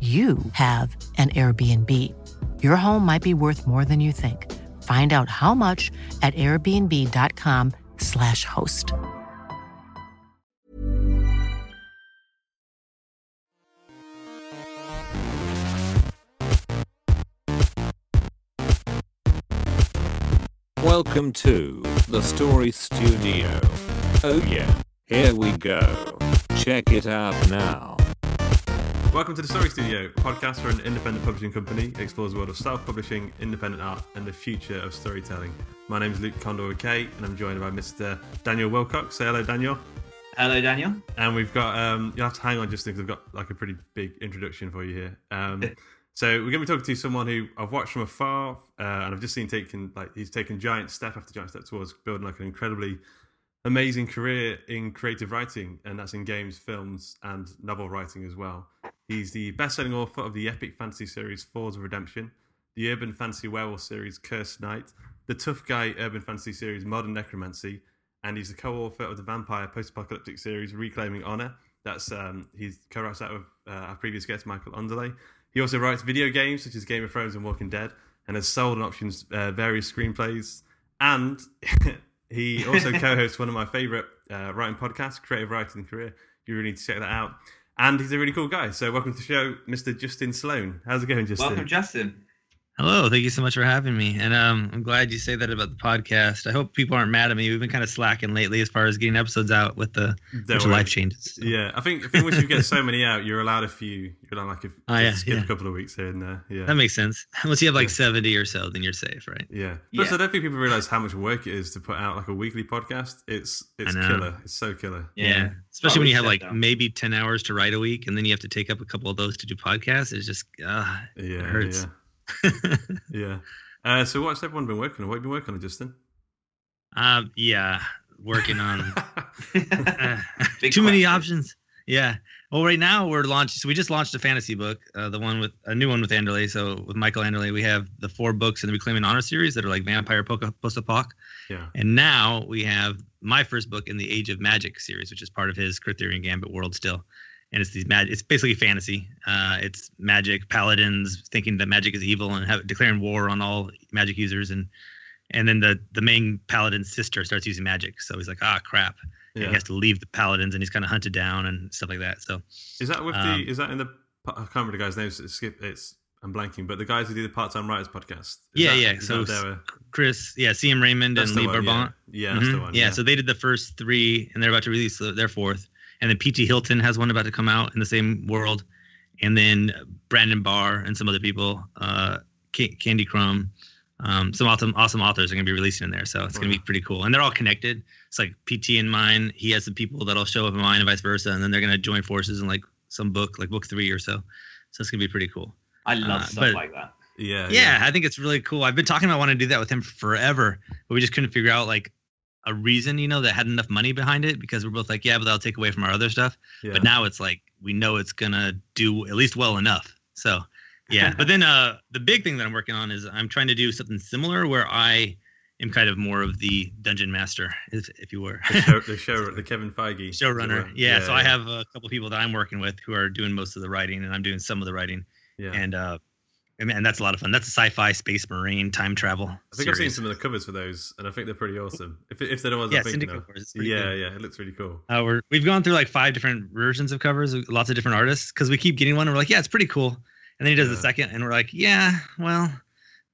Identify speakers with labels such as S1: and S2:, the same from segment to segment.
S1: you have an Airbnb. Your home might be worth more than you think. Find out how much at airbnb.com/slash host.
S2: Welcome to the Story Studio. Oh, yeah, here we go. Check it out now.
S3: Welcome to the Story Studio, a podcast for an independent publishing company explores the world of self-publishing, independent art, and the future of storytelling. My name is Luke Kondor K, and I'm joined by Mr. Daniel Willcocks. Say hello, Daniel.
S4: Hello, Daniel.
S3: And we've got um, you'll have to hang on just because I've got like a pretty big introduction for you here. Um, so we're going to be talking to someone who I've watched from afar, uh, and I've just seen taking like he's taken giant step after giant step towards building like an incredibly amazing career in creative writing, and that's in games, films, and novel writing as well. He's the best-selling author of the epic fantasy series Falls of Redemption, the urban fantasy werewolf series Cursed Night, the tough guy urban fantasy series Modern Necromancy, and he's the co-author of the vampire post-apocalyptic series Reclaiming Honor. That's um, he's co-writes that with uh, our previous guest Michael Anderle. He also writes video games such as Game of Thrones and Walking Dead, and has sold and options uh, various screenplays. And he also co-hosts one of my favorite uh, writing podcasts, Creative Writing Career. You really need to check that out and he's a really cool guy. So welcome to the show, Mr. Justin Sloan. How's it going, Justin?
S4: Welcome, Justin.
S5: Hello, thank you so much for having me, and um, I'm glad you say that about the podcast. I hope people aren't mad at me. We've been kind of slacking lately as far as getting episodes out with the bunch of life changes.
S3: So. Yeah, I think I think once you get so many out, you're allowed a few. You're allowed like a, oh, yeah, skip yeah. a couple of weeks here and there. Yeah,
S5: that makes sense. Once you have like yeah. 70 or so, then you're safe, right?
S3: Yeah. Plus, yeah. I don't think people realize how much work it is to put out like a weekly podcast. It's it's killer. It's so killer.
S5: Yeah, yeah. especially when you have like down. maybe 10 hours to write a week, and then you have to take up a couple of those to do podcasts. It's just uh, yeah, it hurts.
S3: Yeah. yeah. Uh, so what's everyone been working on? What have you been working on, Justin?
S5: Um, yeah, working on uh, too question. many options. Yeah. Well, right now we're launching. So we just launched a fantasy book, uh, the one with a new one with Anderle. So with Michael Anderle, we have the four books in the Reclaiming Honor series that are like vampire post apoc. Yeah. And now we have my first book in the Age of Magic series, which is part of his Kurtherian Gambit world still and it's these mag. It's basically fantasy. Uh, it's magic paladins thinking that magic is evil and have, declaring war on all magic users, and and then the the main paladin's sister starts using magic. So he's like, ah, crap. Yeah. he has to leave the paladins, and he's kind of hunted down and stuff like that. So
S3: is that with um, the? Is that in the? I can't remember the guy's name. It's, skip. It's I'm blanking, but the guys who do the part time writers podcast.
S5: Is yeah, that, yeah. So Chris, yeah, CM Raymond and Lee
S3: one,
S5: Barbant.
S3: Yeah, yeah mm-hmm. the one.
S5: Yeah, yeah, so they did the first three, and they're about to release their fourth and then P.T. Hylton has one about to come out in the same world, and then Brandon Barr and some other people, uh, Candy Crumb, um, some awesome awesome authors are going to be releasing in there. So it's going to be pretty cool, and they're all connected. It's like PT in mine, he has some people that'll show up in mine, and vice versa, and then they're going to join forces in like some book, like book three or so. So it's going to be pretty cool.
S4: I love uh, stuff but, like that.
S5: Yeah, yeah, yeah, I think it's really cool. I've been talking about wanting to do that with him forever, but we just couldn't figure out like a reason, you know, that had enough money behind it because we're both like, yeah, but that'll take away from our other stuff. Yeah. But now it's like we know it's gonna do at least well enough. So yeah. but then uh the big thing that I'm working on is I'm trying to do something similar where I am kind of more of the dungeon master, if, if you were.
S3: the, show, the show, the Kevin Feige
S5: showrunner. Yeah, yeah, So. I have a couple people that I'm working with who are doing most of the writing, and I'm doing some of the writing. Yeah. And uh, and that's a lot of fun. That's a sci-fi, space marine, time travel.
S3: I think I've seen some of the covers for those, and I think they're pretty awesome. If if they're the ones
S5: yeah, Syndicate covers,
S3: yeah, yeah, it looks really cool.
S5: Uh, we're we've gone through like five different versions of covers, lots of different artists, because we keep getting one and we're like, yeah, it's pretty cool, and then he does the second, and we're like, yeah, well,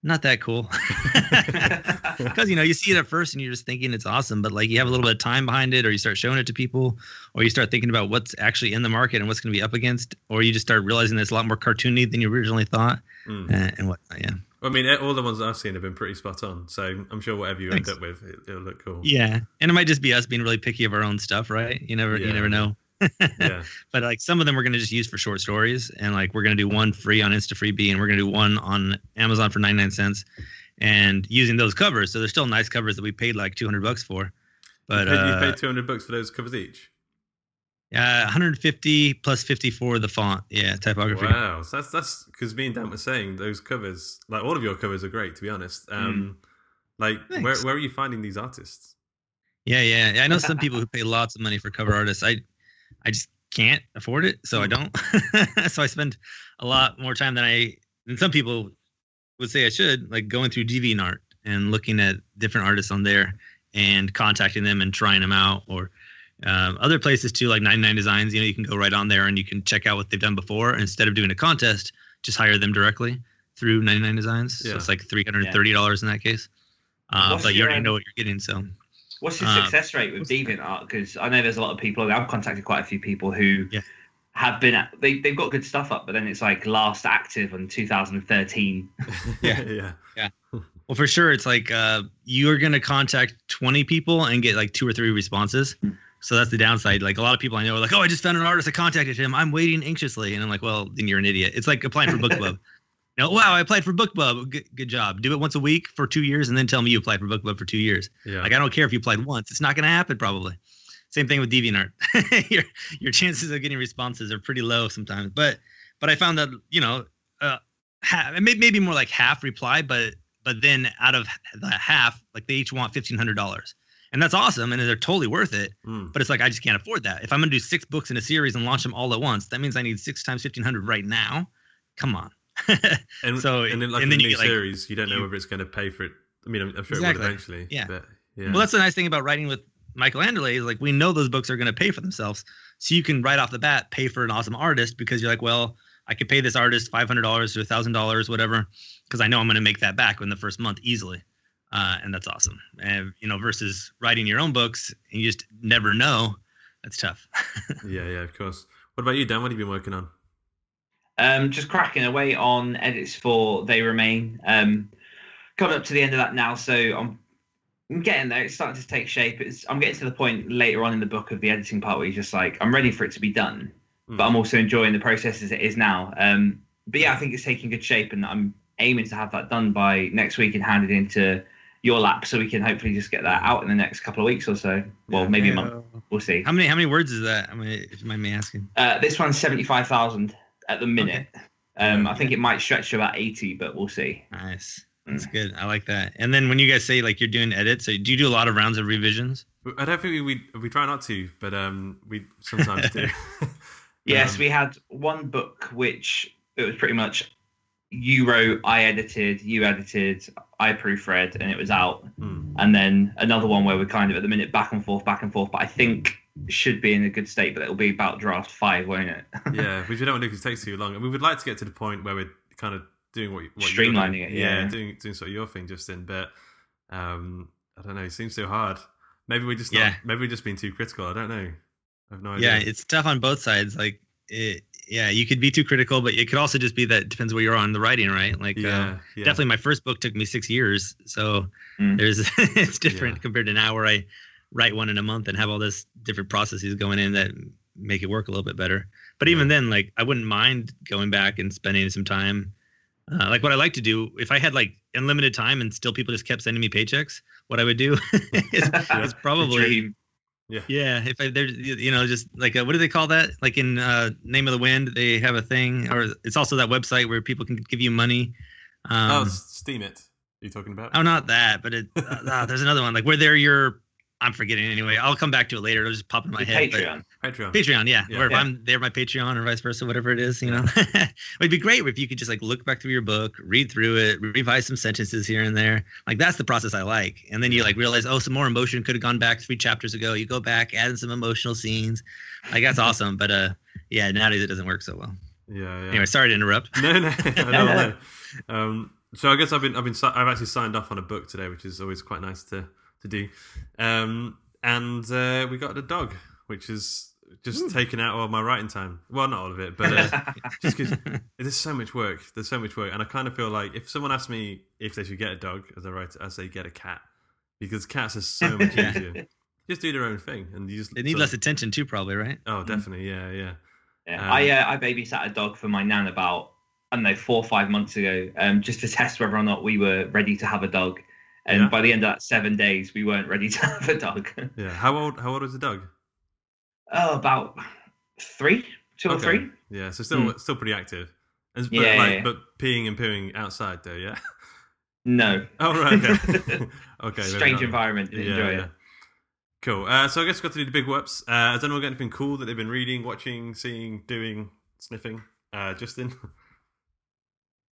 S5: not that cool, because you know you see it at first and you're just thinking it's awesome, but like you have a little bit of time behind it, or you start showing it to people, or you start thinking about what's actually in the market and what's going to be up against, or you just start realizing it's a lot more cartoony than you originally thought,
S3: Mm.
S5: uh, and what, yeah.
S3: I mean, all the ones I've seen have been pretty spot on. So I'm sure whatever you
S5: Thanks.
S3: end up with, it, it'll look cool.
S5: Yeah, and it might just be us being really picky of our own stuff, right? You never,
S3: Yeah.
S5: you never know.
S3: Yeah.
S5: but like some of them we're gonna just use for short stories, and like we're gonna do one free on InstaFreebie, and we're gonna do one on Amazon for 99 cents, and using those covers. So they're still nice covers that we paid like 200 bucks for, but
S3: you, paid,
S5: uh,
S3: paid 200 bucks for those covers each.
S5: uh, 150 plus 50 for the font. Yeah, typography.
S3: Wow, so that's that's because me and Dan were saying those covers, like all of your covers, are great. To be honest, um, like where
S5: Hmm. Thanks.
S3: where are you finding these artists?
S5: Yeah, yeah. yeah, I know some people who pay lots of money for cover artists. I, I just can't afford it, so I don't. so I spend a lot more time than I. And some people would say I should, like going through DeviantArt and looking at different artists on there and contacting them and trying them out, or um, other places too, like 99 Designs. You know, you can go right on there and you can check out what they've done before. Instead of doing a contest, just hire them directly through 99 Designs. So
S3: Yeah.
S5: it's like $330 in that case. Uh, but you already know what you're getting, so.
S4: What's your
S5: Um,
S4: success rate with Deviant Art? Because I know there's a lot of people. I've contacted quite a few people who
S5: Yeah.
S4: have been. At, they they've got good stuff up, but then it's like last active in 2013.
S3: yeah, yeah,
S5: Well, for sure, it's like uh, you're gonna contact 20 people and get like two or three responses. So that's the downside. Like a lot of people I know are like, "Oh, I just found an artist. I contacted him. I'm waiting anxiously." And I'm like, "Well, then you're an idiot." It's like applying for book club. Know, wow, I applied for book club. Good, good job. Do it once a week for two years, and then tell me you applied for book club for two years.
S3: yeah.
S5: Like I don't care if you applied once. It's not gonna happen probably. Same thing with DeviantArt. your your chances of getting responses are pretty low sometimes. But but I found that you know, uh, half, may- maybe more like half reply, but but then out of the half, like they each want fifteen hundred dollars, and that's awesome, and they're totally worth it.
S3: Mm.
S5: But it's like I just can't afford that. If I'm gonna do six books in a series and launch them all at once, that means I need six times fifteen hundred right now. Come on.
S3: And
S5: So,
S3: and then like
S5: and then
S3: the
S5: you
S3: new
S5: get, like,
S3: series, you don't know
S5: you-
S3: whether it's going to pay for it. I mean, I'm, I'm sure
S5: Exactly.
S3: it will eventually.
S5: Yeah.
S3: but, yeah.
S5: Well, that's the nice thing about writing with Michael Anderle is like we know those books are going to pay for themselves, so you can right off the bat pay for an awesome artist because you're like, well, I could pay this artist five hundred dollars or thousand dollars, whatever, because I know I'm going to make that back in the first month easily, uh, and that's awesome. And you know, versus writing your own books and you just never know, that's tough.
S3: yeah, yeah, of course. What about you, Dan? What have you been working on?
S4: Um, just cracking away on edits for They Remain. Um, coming up to the end of that now, so I'm, I'm getting there. It's starting to take shape. It's, I'm getting to the point later on in the book of the editing part where you're just like, I'm ready for it to be done,
S3: Mm.
S4: but I'm also enjoying the process as it is now. Um, but yeah, I think it's taking good shape, and I'm aiming to have that done by next week and handed into your lap, so we can hopefully just get that out in the next couple of weeks or so. Well,
S3: Yeah.
S4: maybe a month. We'll see.
S5: How many how many words is that? I mean, if you mind me asking.
S4: Uh, this one's seventy-five thousand at the minute. Um,
S3: Yeah.
S4: I think it might stretch to about eighty, but we'll see.
S5: Nice. That's good. I like that. And then when you guys say like you're doing edits, so do you do a lot of rounds of revisions?
S3: I don't think we we, we try not to, but um, we sometimes do.
S4: Yes,
S3: Um,
S4: we had one book which it was pretty much you wrote, I edited, you edited, I proofread, and it was out.
S3: mm.
S4: And then another one where we're kind of at the minute back and forth, back and forth. But I think should be in a good state, but it'll be about draft five, won't it?
S3: yeah, which we don't want to do because it takes too long. And we would like to get to the point where we're kind of doing what, what you're
S4: Streamlining
S3: doing.
S4: it, yeah.
S3: doing doing sort of your thing, Justin. But um, I don't know. It seems so hard. Maybe we just
S5: Yeah.
S3: not, maybe we're just been too critical. I don't know. I have no idea.
S5: Yeah, it's tough on both sides. Like, it, yeah, you could be too critical, but it could also just be that it depends where you're on the writing, right? Like,
S3: yeah,
S5: um,
S3: yeah.
S5: definitely my first book took me six years, so
S4: Mm.
S5: there's it's different
S3: Yeah.
S5: compared to now where I write one in a month and have all this different processes going in that make it work a little bit better. But even then, like, I wouldn't mind going back and spending some time. Uh, like what I like to do, if I had like unlimited time and still people just kept sending me paychecks, what I would do is, is probably
S3: Yeah.
S5: yeah, if I, there's you know just like uh what do they call that? Like in uh, Name of the Wind, they have a thing, or it's also that website where people can give you money. Um,
S3: oh, Steemit. Are you talking about?
S5: oh, not that, but it. Uh, uh, there's another one like where they're your I'm forgetting anyway. I'll come back to it later. It'll just pop in my
S4: Your
S5: head. but-
S4: Patreon.
S3: Patreon.
S5: Patreon, yeah.
S3: Yeah.
S5: Or if
S4: Yeah.
S5: I'm there, my Patreon, or vice versa, whatever it is, you know. It'd be great if you could just like look back through your book, read through it, revise some sentences here and there. Like that's the process I like. And then you like realize, oh, some more emotion could have gone back three chapters ago. You go back, add in some emotional scenes. Like that's awesome. But uh, yeah, nowadays it doesn't work so well.
S3: Yeah, yeah.
S5: Anyway, sorry to interrupt.
S3: No, no, I don't. Um, so I guess I've been, I've been, I've actually signed off on a book today, which is always quite nice to to do. Um, and uh, we got a dog, which is just taken out all of my writing time. Well, not all of it, but uh, just because there's so much work. There's so much work, and I kind of feel like if someone asked me if they should get a dog as a writer, I say get a cat because cats are so much easier. just do their own thing, and you just
S5: They need
S3: sort
S5: less attention too, probably, right?
S3: Oh, definitely, yeah, yeah.
S4: Yeah,
S3: Um,
S4: I uh, I babysat a dog for my nan about I don't know four or five months ago, um, just to test whether or not we were ready to have a dog. And
S3: Yeah.
S4: by the end of that seven days, we weren't ready to have a dog.
S3: Yeah. How old? How old was the dog?
S4: oh, about three, two or three.
S3: Yeah, so still still pretty active. But,
S4: Yeah,
S3: like,
S4: yeah.
S3: but peeing and pooing outside though, yeah.
S4: No.
S3: Oh right, okay. okay. maybe
S4: Strange environment.
S3: Yeah,
S4: Enjoy
S3: yeah.
S4: it.
S3: Cool. Uh, so I guess we've got to do the big whoops. Uh, has anyone got anything cool that they've been reading, watching, seeing, doing, sniffing? Uh, Justin.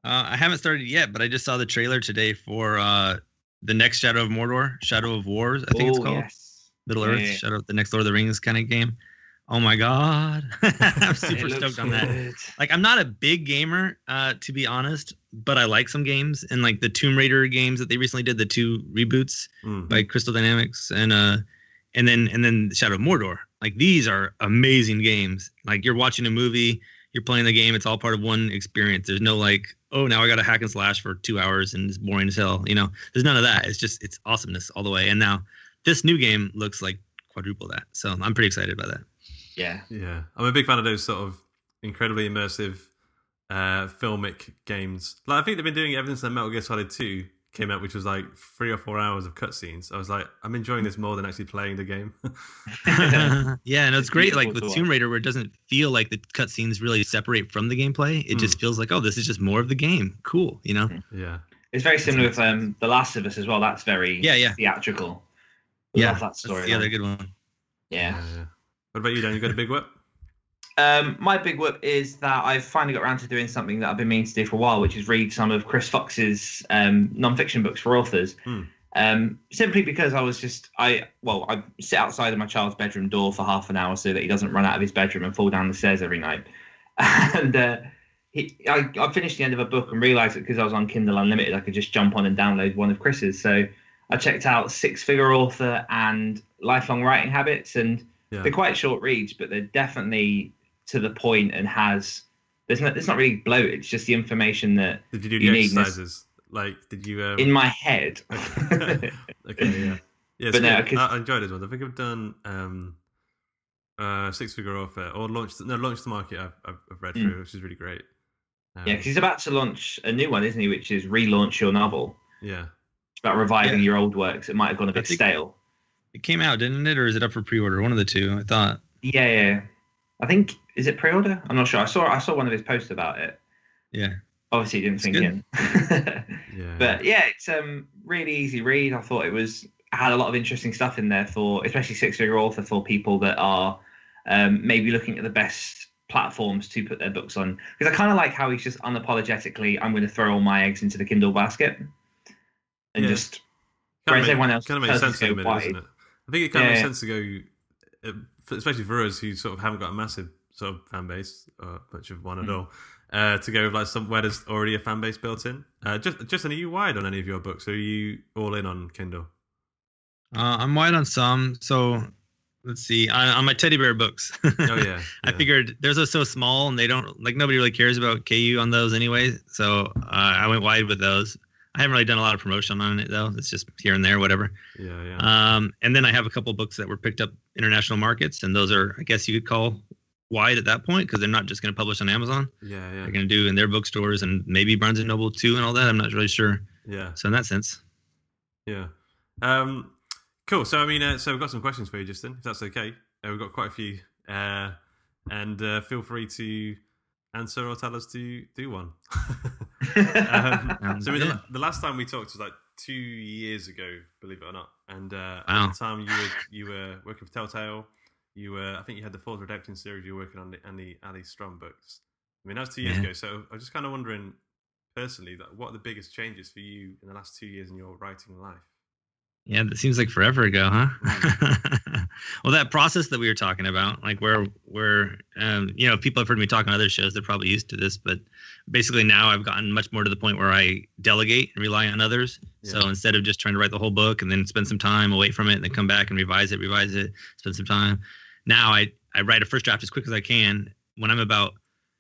S5: Uh, I haven't started yet, but I just saw the trailer today for uh, the next Shadow of Mordor, Shadow of Wars, I think it's
S4: Oh,
S5: called.
S4: yes.
S5: Middle Earth,
S4: yeah.
S5: Shadow of the next Lord of the Rings kind of game. Oh my god, I'm super stoked on that.
S4: good.
S5: Like, I'm not a big gamer, uh, to be honest, but I like some games and like the Tomb Raider games that they recently did, the two reboots
S3: Mm.
S5: by Crystal Dynamics, and uh, and then and then Shadow of Mordor. Like these are amazing games. Like you're watching a movie, you're playing the game. It's all part of one experience. There's no like, oh, now I got to hack and slash for two hours and it's boring as hell. You know, there's none of that. It's just it's awesomeness all the way. And now this new game looks like quadruple that. So I'm pretty excited about that.
S4: Yeah.
S3: Yeah, I'm a big fan of those sort of incredibly immersive, uh, filmic games. Like I think they've been doing it ever since the Metal Gear Solid Two came out, which was like three or four hours of cutscenes. I was like, I'm enjoying this more than actually playing the game.
S5: yeah, and it's
S4: It's
S5: great. Like
S4: beautiful
S5: with Tomb. Raider, where it doesn't feel like the cutscenes really separate from the gameplay. It just feels like, oh, this is just more of the game. Cool, you know?
S3: yeah.
S4: It's very similar with um, The Last of Us as well. That's very
S5: Yeah, yeah.
S4: theatrical.
S5: Yeah,
S4: Love that
S5: That's
S4: story.
S5: the other good one.
S4: Yeah.
S3: yeah. What about you, Dan? You got a big whip?
S4: Um, my big whip is that I've finally got around to doing something that I've been meaning to do for a while, which is read some of Chris Fox's um, non-fiction books for authors.
S3: Hmm.
S4: Um, simply because I was just I well I sit outside of my child's bedroom door for half an hour so that he doesn't run out of his bedroom and fall down the stairs every night. And uh, he, I, I finished the end of a book and realised that because I was on Kindle Unlimited, I could just jump on and download one of Chris's. So I checked out Six Figure Author and Lifelong Writing Habits, and
S3: Yeah.
S4: they're quite short reads, but they're definitely to the point and has there's not it's not really bloated. It's just the information that
S3: Did you do the
S4: You need
S3: exercises? Like, did you? Um,
S4: in my head.
S3: okay, yeah, yeah.
S4: But
S3: so
S4: no,
S3: yeah,
S4: 'cause-
S3: I, I enjoyed it as well. I think I've done um, uh, Six Figure Author or Launch. No, Launch the Market. I've, I've, I've read
S4: Mm.
S3: through, which is really great. Um,
S4: yeah, because he's about to launch a new one, isn't he? Which is relaunch your novel.
S3: yeah.
S4: It's about reviving
S5: Yeah.
S4: your old works. It might have gone a bit stale.
S5: It came out, didn't it, or is it up for pre-order? One of the two. I thought.
S4: Yeah, yeah. I think is it pre-order? I'm not sure. I saw I saw one of his posts about it.
S5: Yeah.
S4: Obviously, it didn't
S5: It's
S4: sink in.
S3: Yeah.
S4: but yeah, it's um really easy read. I thought it was had a lot of interesting stuff in there for especially six figure author for people that are um maybe looking at the best platforms to put their books on. Because I kind of like how he's just unapologetically, I'm going to throw all my eggs into the Kindle basket, and
S3: Yeah.
S4: just
S3: Kind
S4: whereas
S3: of
S4: everyone else
S3: kind of makes sense
S4: you
S3: in
S4: to go
S3: minute, doesn't it? I think it kind of
S4: Yeah,
S3: makes
S4: yeah.
S3: sense to go, uh, for- especially for us who sort of haven't got a massive sort of fan base or much of one at
S4: Mm.
S3: all. Uh, to go with like some where there's already a fan base built in. Uh, just, just, are you wide on any of your books? Are you all in on Kindle?
S5: Uh, I'm wide on some. So let's see. On, on my teddy bear books.
S3: Oh yeah,
S5: I figured theirs are so small and they don't like nobody really cares about KU on those anyway. So uh, I went wide with those. I haven't really done a lot of promotion on it though. It's just here and there, whatever.
S3: Yeah, yeah.
S5: Um, and then I have a couple books that were picked up international markets, and those are, I guess you could call wide at that point because they're not just going to publish on Amazon.
S3: yeah, yeah,
S5: They're going to do in their bookstores and maybe Barnes and Noble too, and all that. I'm not really sure.
S3: yeah,
S5: So in that sense,
S3: yeah. Um, cool. So I mean, uh, so we've got some questions for you, Justin, if that's okay. Uh, we've got quite a few, uh, and uh, feel free to and Sir tell us to do one. um, so I mean, the, the, last time we talked was like two years ago, believe it or not. And uh, wow. at the time you were you were working for Telltale. You were, I think you had the Falls Redemption series you were working on, the, and the Allie Strom books. I mean, that was two years yeah. ago. So I was just kind of wondering, personally, that what are the biggest changes for you in the last two years in your writing life?
S5: Yeah, that seems like forever ago, huh? Well, that process that we were talking about, like where where um, you know, people have heard me talk on other shows, they're probably used to this, but basically now I've gotten much more to the point where I delegate and rely on others. Yeah. So instead of just trying to write the whole book and then spend some time away from it and then come back and revise it, revise it, spend some time. Now I I write a first draft as quick as I can. When I'm about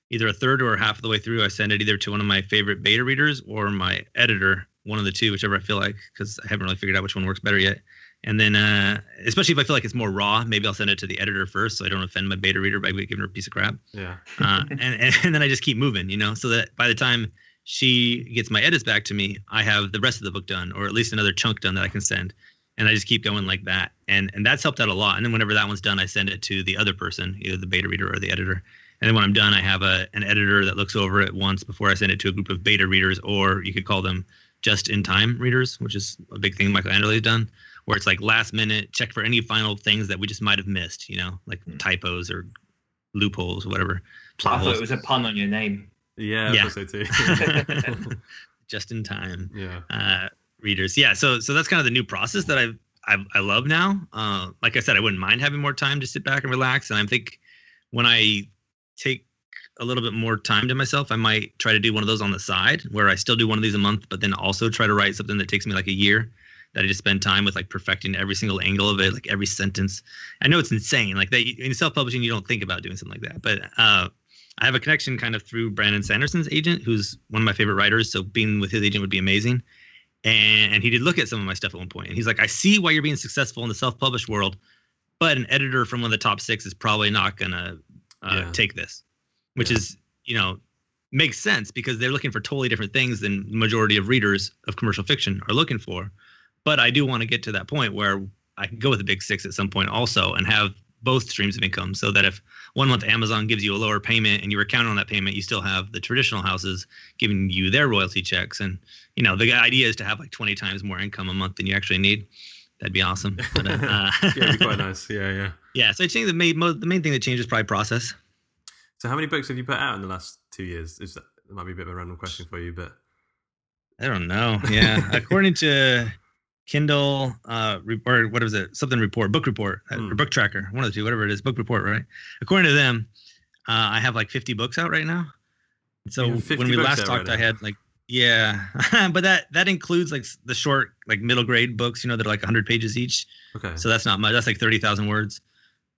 S5: either a third or half of the way through, I send it either to one of my favorite beta readers or my editor one of the two, whichever I feel like, because I haven't really figured out which one works better yet. And then, uh, especially if I feel like it's more raw, maybe I'll send it to the editor first, so I don't offend my beta reader by giving her a piece of crap.
S3: Yeah.
S5: uh, and, and then I just keep moving, you know, so that by the time she gets my edits back to me, I have the rest of the book done, or at least another chunk done that I can send. And I just keep going like that, and and that's helped out a lot. And then whenever that one's done, I send it to the other person, either the beta reader or the editor. And then when I'm done, I have a an editor that looks over it once before I send it to a group of beta readers, or you could call them just in time readers, which is a big thing Michael Anderle has done, where it's like last minute, check for any final things that we just might have missed, you know, like mm. typos or loopholes or whatever.
S4: I thought it was a pun on your name.
S3: Yeah, yeah. so too.
S5: just in time.
S3: Yeah.
S5: Uh, readers. Yeah. So so that's kind of the new process that I've I, I love now. Uh, like I said, I wouldn't mind having more time to sit back and relax. And I think when I take a little bit more time to myself, I might try to do one of those on the side where I still do one of these a month, but then also try to write something that takes me like a year that I just spend time with like perfecting every single angle of it, like every sentence. I know it's insane. Like that in self-publishing, you don't think about doing something like that, but uh, I have a connection kind of through Brandon Sanderson's agent, who's one of my favorite writers. So being with his agent would be amazing. And, and he did look at some of my stuff at one point, and he's like, "I see why you're being successful in the self-published world, but an editor from one of the top six is probably not gonna uh, yeah. take this." which yeah. is you know makes sense because they're looking for totally different things than the majority of readers of commercial fiction are looking for. But I do want to get to that point where I can go with the big six at some point also and have both streams of income so that if one month Amazon gives you a lower payment and you were counting on that payment, you still have the traditional houses giving you their royalty checks. And, you know, the idea is to have like 20 times more income a month than you actually need. That'd be awesome. But, uh,
S3: yeah, it'd be quite nice. Yeah, yeah.
S5: Yeah. So I think the main, the main thing that changes probably process.
S3: So, how many books have you put out in the last two years? Is that, that might be a bit of a random question for you, but
S5: I don't know. Yeah, according to Kindle, uh, or what is it? Something report, book report, mm. or book tracker, one of the two, whatever it is, book report, right? According to them, uh, I have like 50 books out right now. So when we last talked, right I had like yeah, but that that includes like the short, like middle grade books. You know, that are like 100 pages each.
S3: Okay.
S5: So that's not much. That's like 30,000 words.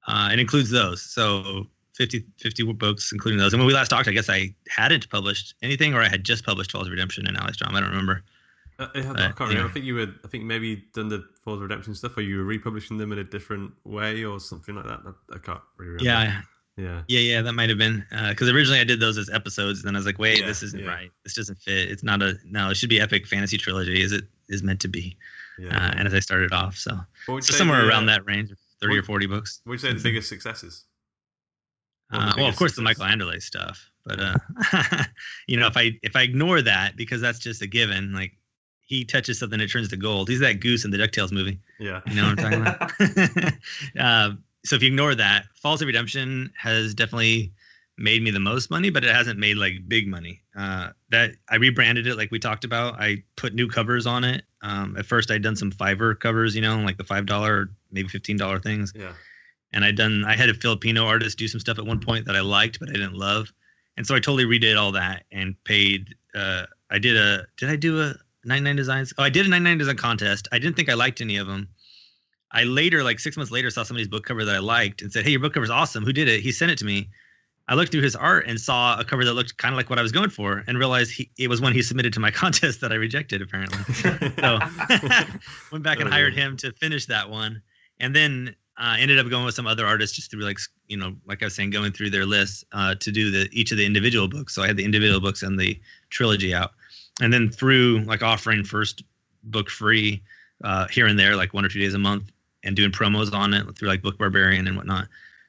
S5: Uh, it includes those. So 50, 50 books, including those. And when we last talked, I guess I hadn't published anything, or I had just published Falls Redemption and Allie Strom. I don't remember.
S3: Uh, I, I, can't remember. I think you were. I think maybe done the Falls Redemption stuff, or you were republishing them in a different way, or something like that. I, I can't really remember.
S5: Yeah.
S3: Yeah.
S5: Yeah, yeah, that might have been because uh, originally I did those as episodes, and then I was like, "Wait, yeah, this isn't yeah. right. This doesn't fit. It's not a no. It should be epic fantasy trilogy, Is it is meant to be." Yeah. Uh, and as I started off, so, so somewhere the, around uh, that range, thirty or forty books.
S3: Would you say the biggest successes?
S5: Uh, well, of course, the Michael Anderle stuff, but uh, you know, if I if I ignore that because that's just a given, like he touches something, it turns to gold. He's that goose in the Ducktales movie.
S3: Yeah,
S5: you know what I'm talking about. uh, so if you ignore that, Falls of Redemption has definitely made me the most money, but it hasn't made like big money. Uh, that I rebranded it, like we talked about. I put new covers on it. Um, at first, I'd done some Fiverr covers, you know, like the five dollar, maybe fifteen dollar things.
S3: Yeah
S5: and I'd done I had a Filipino artist do some stuff at one point that I liked but I didn't love, and so I totally redid all that and paid. Uh, I did a did I do a 99 designs? Oh, I did a 99 design contest. I didn't think I liked any of them. I later, like six months later, saw somebody's book cover that I liked and said, "Hey, your book cover is awesome. Who did it?" He sent it to me. I looked through his art and saw a cover that looked kind of like what I was going for, and realized he, it was one he submitted to my contest that I rejected. Apparently, so went back and hired him to finish that one. And then uh, ended up going with some other artists just through like you know like I was saying going through their lists uh, to do the each of the individual books. So I had the individual books and the trilogy out, and then through like offering first book free uh, here and there like one or two days a month and doing promos on it through like Book Barbarian and whatnot.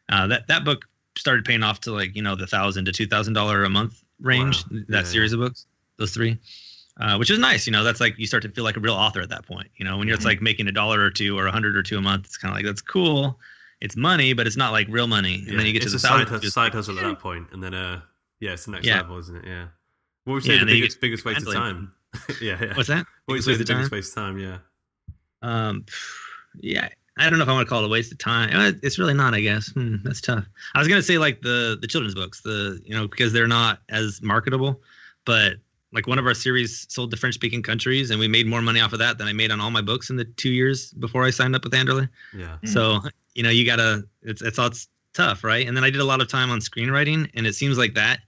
S5: Uh, that that book started paying off to like you know the thousand to two thousand dollar a month range.
S3: Wow.
S5: That
S3: Yeah,
S5: series of books, those three, uh, which is nice. You know, that's like you start to feel like a real author at that point. You know, when you're it's
S3: Mm-hmm.
S5: like making a dollar or two or a hundred or two a month, it's kind of like that's cool. It's money, but it's not like real money. And
S3: Yeah,
S5: then you get
S3: it's
S5: to
S3: a
S5: the
S3: side, hustle, side hustle at that point, and then uh, yeah, it's the next
S5: Yeah.
S3: level, isn't it? Yeah. What would you
S5: Yeah,
S3: say the biggest biggest waste of time? yeah, yeah.
S5: What's that?
S3: What would you
S5: Biggest
S3: say
S5: waste
S3: the
S5: of time?
S3: biggest waste of time? Yeah.
S5: Um, yeah, I don't know if I want to call it a waste of time. Uh, It's really not, I guess. Hmm, that's tough. I was gonna say like the the children's books, the you know because they're not as marketable, but like one of our series sold to French speaking countries, and we made more money off of that than I made on all my books in the two years before I signed up with Anderle.
S3: Yeah.
S4: Mm.
S5: So you know you gotta it's it's all it's tough, right? And then I did a lot of time on screenwriting, and it seems like that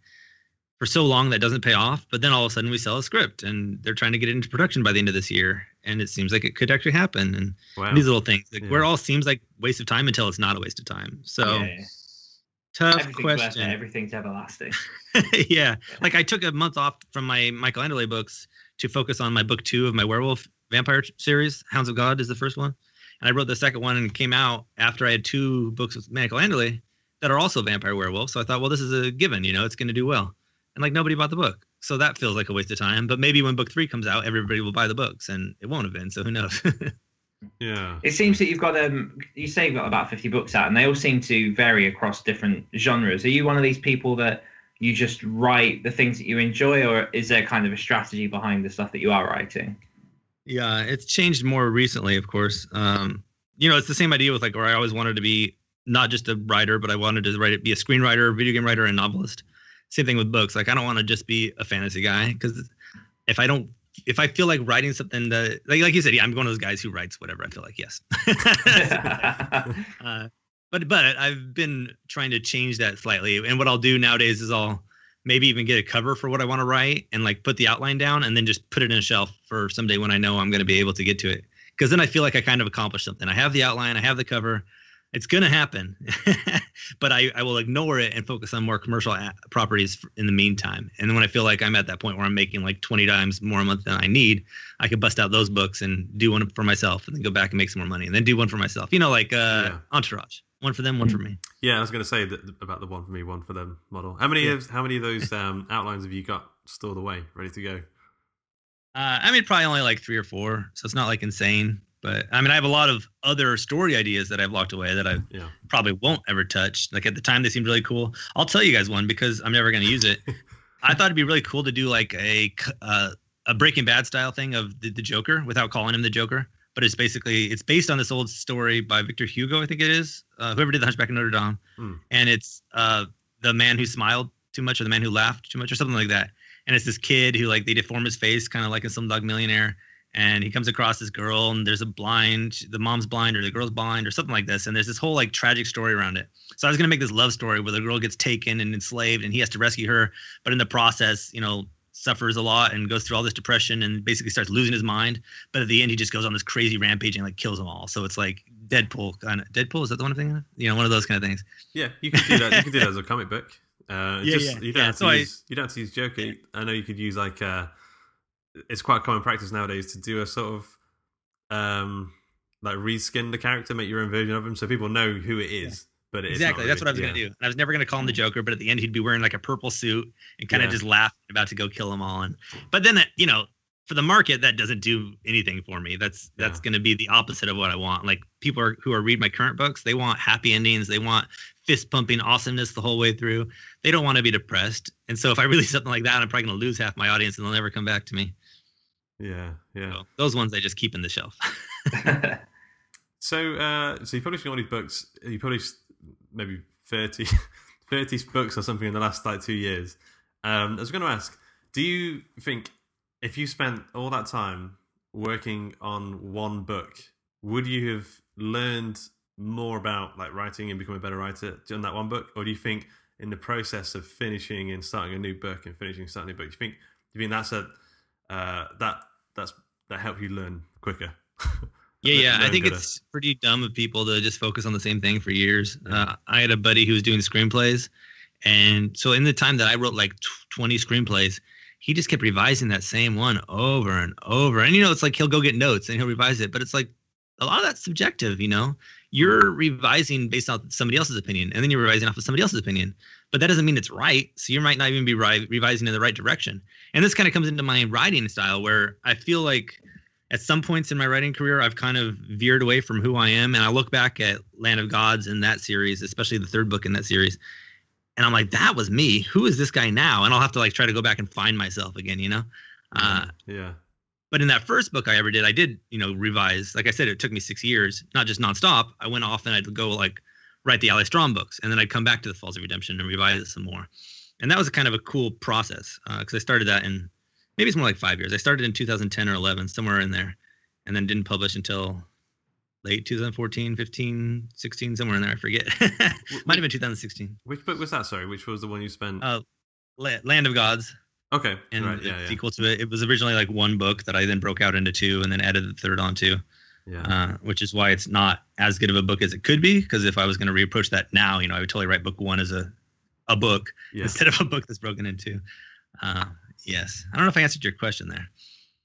S5: for so long that doesn't pay off. But then all of a sudden we sell a script, and they're trying to get it into production by the end of this year, and it seems like it could actually happen. And
S3: Wow.
S5: these little things like,
S3: Yeah.
S5: where it all seems like waste of time until it's not a waste of time. So
S4: Yeah, yeah.
S5: tough
S4: Everything's worth
S5: question.
S4: Everything's everlasting.
S5: yeah. Like I took a month off from my Michael Anderle books to focus on my book two of my werewolf vampire series. Hounds of God is the first one. And I wrote the second one and it came out after I had two books with Michael Anderle that are also vampire werewolves. So I thought, well, this is a given, you know, it's going to do well. And like nobody bought the book. So that feels like a waste of time. But maybe when book three comes out, everybody will buy the books and it won't have been. So who knows?
S3: Yeah.
S4: It seems that you've got um you say you've got about 50 books out and they all seem to vary across different genres. Are you one of these people that you just write the things that you enjoy or is there kind of a strategy behind the stuff that you are writing?
S5: Yeah, it's changed more recently, of course. Um, you know, it's the same idea with like where I always wanted to be not just a writer, but I wanted to write it, be a screenwriter, video game writer, and novelist. Same thing with books. Like I don't want to just be a fantasy guy because if I don't, if I feel like writing something that, like like you said, yeah, I'm one of those guys who writes whatever I feel like. Yes. uh, but but I've been trying to change that slightly. And what I'll do nowadays is I'll maybe even get a cover for what I want to write and like put the outline down and then just put it in a shelf for someday when I know I'm going to be able to get to it. Because then I feel like I kind of accomplished something. I have the outline, I have the cover. It's going to happen, but I, I will ignore it and focus on more commercial a- properties in the meantime. And then when I feel like I'm at that point where I'm making like 20 times more a month than I need, I could bust out those books and do one for myself and then go back and make some more money and then do one for myself. You know, like uh,
S3: Yeah.
S5: Entourage. One for them, one for me.
S3: Yeah, I was going to say that about the one for me, one for them model. How many of how many of those um, outlines have you got stored away, ready to go?
S5: Uh, I mean, probably only like three or four, so it's not like insane. But I mean, I have a lot of other story ideas that I've locked away that I
S3: Yeah.
S5: probably won't ever touch. Like at the time, they seemed really cool. I'll tell you guys one because I'm never going to use it. I thought it'd be really cool to do like a uh, a Breaking Bad style thing of the, the Joker without calling him the Joker. But it's basically it's based on this old story by Victor Hugo, I think it is. Uh, whoever did the Hunchback of Notre Dame,
S3: Hmm.
S5: and it's uh, the man who smiled too much or the man who laughed too much or something like that. And it's this kid who like they deform his face, kind of like in Some Slumdog Millionaire. And he comes across this girl, and there's a blind, the mom's blind or the girl's blind or something like this. And there's this whole like tragic story around it. So I was gonna make this love story where the girl gets taken and enslaved, and he has to rescue her, but in the process, you know, suffers a lot and goes through all this depression and basically starts losing his mind. But at the end, he just goes on this crazy rampage and like kills them all. So it's like Deadpool kind of Deadpool. Is that the one of? You know, one of those kind of things.
S3: Yeah, you can do that. You can do that as a comic book. Uh,
S5: Yeah,
S3: just,
S5: yeah.
S3: You don't
S5: Yeah,
S3: have to
S5: so I-
S3: use. You don't have to use Joker. I know you could use like. Uh, it's quite a common practice nowadays to do a sort of, um, like reskin the character, make your own version of him, so people know who it is. But it is
S5: exactly. That's what I was
S3: really-
S5: gonna do. And I was never gonna call him the Joker, but at the end, he'd be wearing like a purple suit and kind of
S3: Yeah.
S5: just laughing about to go kill them all. And but then, you know, for the market, that doesn't do anything for me. That's that's
S3: Yeah.
S5: gonna be the opposite of what I want. Like people are, who are read my current books, they want happy endings. They want fist pumping awesomeness the whole way through. They don't want to be depressed. And so if I release something like that, I'm probably gonna lose half my audience and they'll never come back to me.
S3: Yeah, yeah.
S5: So those ones I just keep in the shelf.
S3: So, uh, so you published all these books. You published maybe 30, 30 books or something in the last like two years. Um, I was going to ask, do you think if you spent all that time working on one book, would you have learned more about like writing and becoming a better writer on that one book, or do you think in the process of finishing and starting a new book and finishing starting a new book, do you think do you think that's a uh, that that's that helped you learn quicker?
S5: Yeah, yeah. I think
S3: better.
S5: it's pretty dumb of people to just focus on the same thing for years. Uh, I had a buddy who was doing screenplays, and so in the time that I wrote like tw- 20 screenplays, he just kept revising that same one over and over. And you know, it's like he'll go get notes and he'll revise it, but it's like a lot of that's subjective. You know, you're revising based off somebody else's opinion, and then you're revising off of somebody else's opinion. But that doesn't mean it's right. So you might not even be ri- revising in the right direction. And this kind of comes into my writing style, where I feel like at some points in my writing career, I've kind of veered away from who I am. And I look back at Land of Gods in that series, especially the third book in that series, and I'm like, that was me. Who is this guy now? And I'll have to like try to go back and find myself again, you know?
S3: Uh, yeah.
S5: But in that first book I ever did, I did, you know, revise. Like I said, it took me six years, not just nonstop. I went off and I'd go like write the Allie Strom books, and then I'd come back to the Falls of Redemption and revise it some more. And that was kind of a cool process because uh, I started that in maybe it's more like five years. I started in 2010 or 11, somewhere in there, and then didn't publish until late 2014, 15, 16, somewhere in there. I forget. Might have been 2016.
S3: Which book was that? Sorry, which was the one you spent?
S5: Uh, Land of Gods.
S3: Okay.
S5: And
S3: right, yeah,
S5: yeah.
S3: equal
S5: to it. It was originally like one book that I then broke out into two and then added the third onto.
S3: Yeah.
S5: Uh, which is why it's not as good of a book as it could be. Because if I was going to reapproach that now, you know, I would totally write book one as a, a book yeah. instead of a book that's broken into. Uh, yes. I don't know if I answered your question there.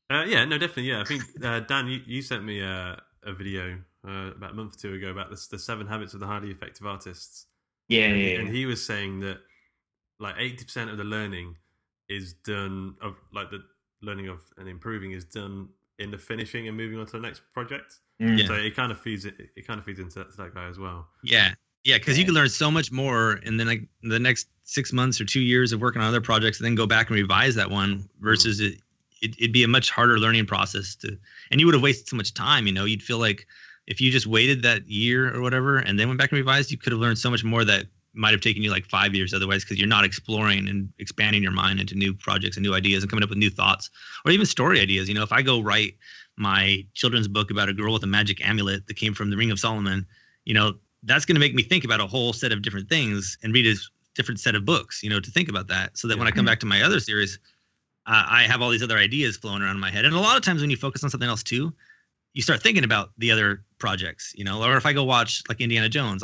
S3: Uh, yeah, no, definitely. Yeah, I think uh, Dan, you, you sent me a, a video uh, about a month or two ago about this, the seven habits of the highly effective artists.
S4: Yeah,
S3: and,
S4: yeah, yeah.
S3: and he was saying that like eighty percent of the learning is done of like the learning of and improving is done in the finishing and moving on to the next project.
S5: Mm. Yeah.
S3: So it kind of feeds it. It kind of feeds into that, to that guy as well.
S5: Yeah, yeah, because you can learn so much more in the like the next six months or two years of working on other projects, and then go back and revise that one versus mm. it, it. It'd be a much harder learning process to, and you would have wasted so much time. You know, you'd feel like if you just waited that year or whatever and then went back and revised, you could have learned so much more that might have taken you like five years otherwise because you're not exploring and expanding your mind into new projects and new ideas and coming up with new thoughts or even story ideas. You know, if I go write my children's book about a girl with a magic amulet that came from the Ring of Solomon, you know, that's going to make me think about a whole set of different things and read a different set of books, you know, to think about that. So that when I come back to my other series, uh, I have all these other ideas flowing around in my head. And a lot of times when you focus on something else too, you start thinking about the other projects, you know, or if I go watch like Indiana Jones.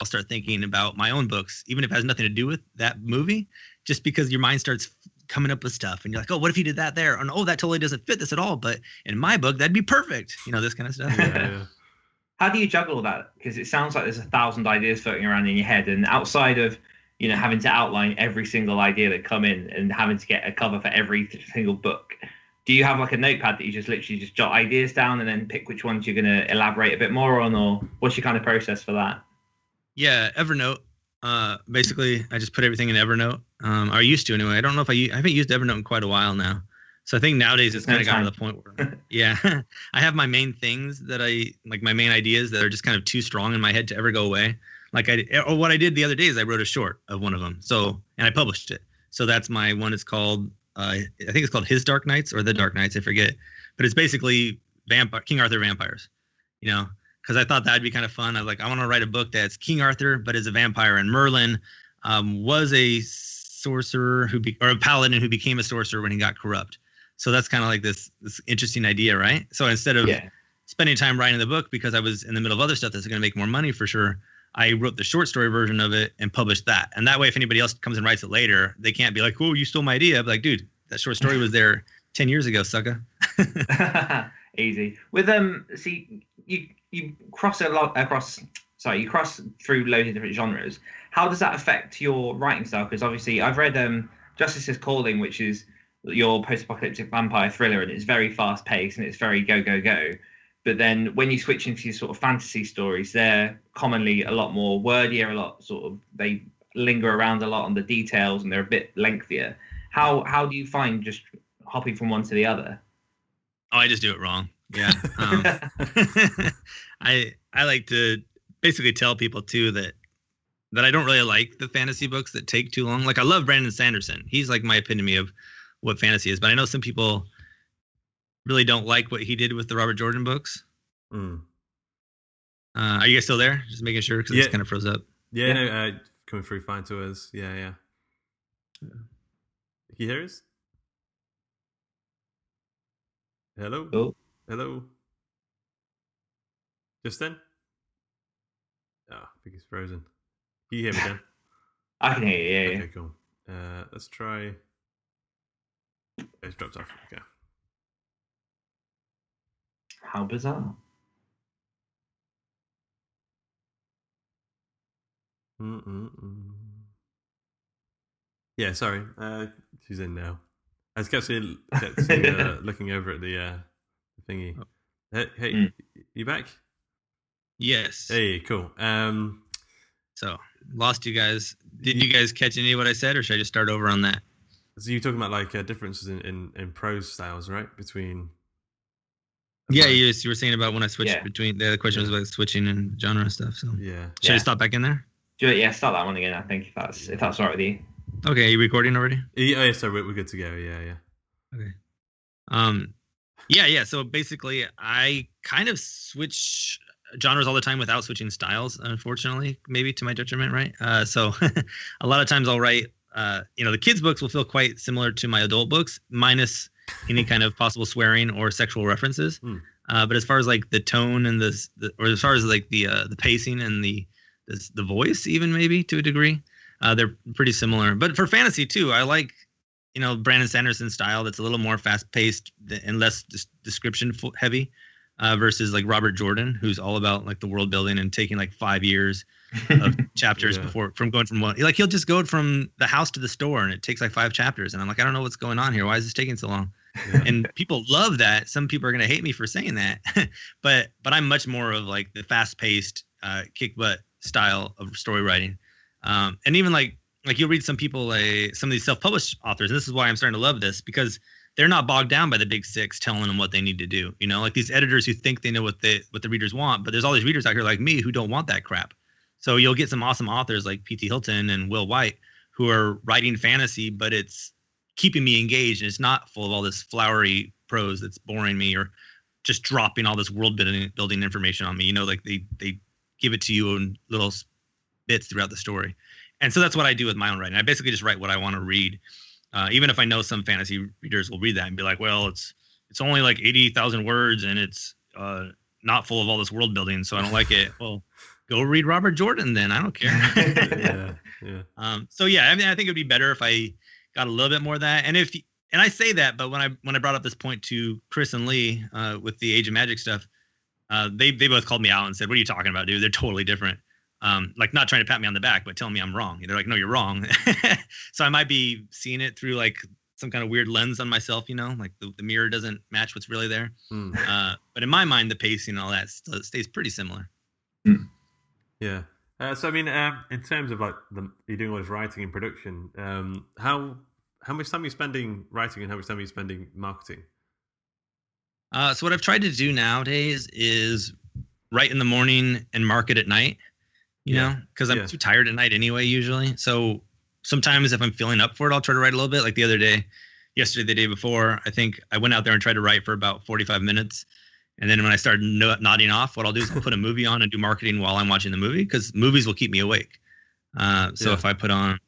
S5: I'll start thinking about my own books, even if it has nothing to do with that movie, just because your mind starts coming up with stuff and you're like, oh, what if he did that there? And oh, that totally doesn't fit this at all. But in my book, that'd be perfect. You know, this kind of stuff.
S4: Yeah. How do you juggle that? Because it sounds like there's a thousand ideas floating around in your head. And outside of you know, having to outline every single idea that come in and having to get a cover for every single book. Do you have like a notepad that you just literally just jot ideas down and then pick which ones you're going to elaborate a bit more on, or what's your kind of process for that?
S5: Yeah, Evernote. Uh, basically, I just put everything in Evernote. Um, I used to anyway. I don't know if I I haven't used Evernote in quite a while now. So I think nowadays it's kind of gotten to the point where, yeah, I have my main things that I like, my main ideas that are just kind of too strong in my head to ever go away like I or what I did the other day is I wrote a short of one of them. So and I published it. So that's my one. It's called uh, I think it's called His Dark Nights or The Dark Nights. I forget, but it's basically vampire King Arthur vampires. You know, because I thought that'd be kind of fun. I was like, I want to write a book that's King Arthur but is a vampire, and Merlin um, was a sorcerer who be, or a paladin who became a sorcerer when he got corrupt. So that's kind of like this this interesting idea, right? So instead of
S4: Yeah.
S5: spending time writing the book because I was in the middle of other stuff that's going to make more money for sure. I wrote the short story version of it and published that. And that way, if anybody else comes and writes it later, they can't be like, "Oh, you stole my idea." But like, dude, that short story was there ten years ago, sucker.
S4: Easy. With um, see, you you cross a lot across. Sorry, you cross through loads of different genres. How does that affect your writing style? Because obviously, I've read um, Justice's Calling, which is your post-apocalyptic vampire thriller, and it's very fast-paced and it's very go go go. But then when you switch into your sort of fantasy stories, they're commonly a lot more wordier, a lot sort of they linger around a lot on the details, and they're a bit lengthier. How how do you find just hopping from one to the other?
S5: Oh, I just do it wrong. Yeah. Um, I I like to basically tell people too that that I don't really like the fantasy books that take too long. Like I love Brandon Sanderson. He's like my epitome of what fantasy is. But I know some people really don't like what he did with the Robert Jordan books.
S6: Mm.
S5: Uh, are you guys still there? Just making sure because
S6: Yeah.
S5: it's kind of froze up.
S6: Yeah,
S4: Yeah.
S6: no, uh, coming through fine to us. Yeah, yeah. Can you hear us? Hello?
S4: Oh.
S6: Hello? Justin? Oh, I think he's frozen. Can you hear me, Dan?
S4: I can hear you. Yeah, yeah.
S6: Okay, cool. Uh, let's try. Oh, It's dropped off. Okay.
S4: How bizarre.
S6: Mm-mm-mm. Yeah, sorry. Uh, she's in now. I just kept seeing, kept seeing uh, looking over at the uh, thingy. Hey, hey
S4: Mm.
S6: you back?
S5: Yes.
S6: Hey, cool. Um,
S5: So lost you guys. Did you guys catch any of what I said, or should I just start over on that?
S6: so you're talking about like uh, differences in, in, in prose styles, right? Between
S5: Yeah, you, you were saying about when I switched
S4: Yeah.
S5: between. The other question was about switching and genre stuff. So
S6: yeah.
S5: should I
S4: Yeah.
S5: stop back in there?
S4: Do it, yeah, start that one again. I think if that's if that's all right with you.
S5: Okay, are you recording already?
S6: Yeah, oh, yeah, so we're, we're good to go. Yeah, yeah.
S5: Okay. Um, yeah, yeah. So basically, I kind of switch genres all the time without switching styles. Unfortunately, maybe to my detriment, right? Uh, so a lot of times I'll write. Uh, you know, the kids' books will feel quite similar to my adult books, minus any kind of possible swearing or sexual references.
S6: Hmm.
S5: Uh, but as far as like the tone and this, the, or as far as like the uh, the pacing and the the, the voice, even maybe to a degree, uh, they're pretty similar. But for fantasy too, I like you know Brandon Sanderson style that's a little more fast paced and less des- description heavy uh, versus like Robert Jordan who's all about like the world building and taking like five years of chapters
S6: Yeah.
S5: before from going from one like he'll just go from the house to the store and it takes like five chapters and I'm like I don't know what's going on here. Why is this taking so long?
S6: Yeah.
S5: and people love that. Some people are going to hate me for saying that. But but i'm much more of like the fast paced uh kick butt style of story writing. Um and even like like you'll read some people like some of these self-published authors and this is why i'm starting to love this because they're not bogged down by the big six telling them what they need to do you know? Like these editors who think they know what they what the readers want but there's all these readers out here like me who don't want that crap. So you'll get some awesome authors like P.T. Hylton and Will Wight who are writing fantasy but it's keeping me engaged and it's not full of all this flowery prose that's boring me or just dropping all this world building building information on me you know? Like they they give it to you in little bits throughout the story and so that's what i do with my own writing i basically just write what i want to read uh, even if i know some fantasy readers will read that and be like well it's it's only like 80000 words and it's uh, not full of all this world building so i don't like it well go read robert jordan then i don't care
S6: yeah, yeah.
S5: um, so yeah, I mean, I think it would be better if I got a little bit more of that. And if and I say that, but when I when I brought up this point to Chris and Lee uh, with the Age of Magic stuff, uh, they they both called me out and said, "What are you talking about, dude? They're totally different." Um, like not trying to pat me on the back, but telling me I'm wrong. They're like, "No, you're wrong." so I might be seeing it through like some kind of weird lens on myself, you know, like the, the mirror doesn't match what's really there.
S6: Hmm.
S5: Uh, but in my mind, the pacing and all that st- stays pretty similar.
S6: Yeah. Uh, so I mean, um, in terms of like the, you're doing all this writing and production, um, how how much time are you spending writing and how much time are you spending marketing?
S5: Uh, so what I've tried to do nowadays is write in the morning and market at night. You
S6: Yeah.
S5: know, because I'm
S6: Yeah.
S5: too tired at night anyway. Usually, so sometimes if I'm feeling up for it, I'll try to write a little bit. Like the other day, yesterday, the day before, I think I went out there and tried to write for about 45 minutes. And then when I started no- nodding off, what I'll do is I'll put a movie on and do marketing while I'm watching the movie because movies will keep me awake. Uh, so
S6: Yeah.
S5: if I put on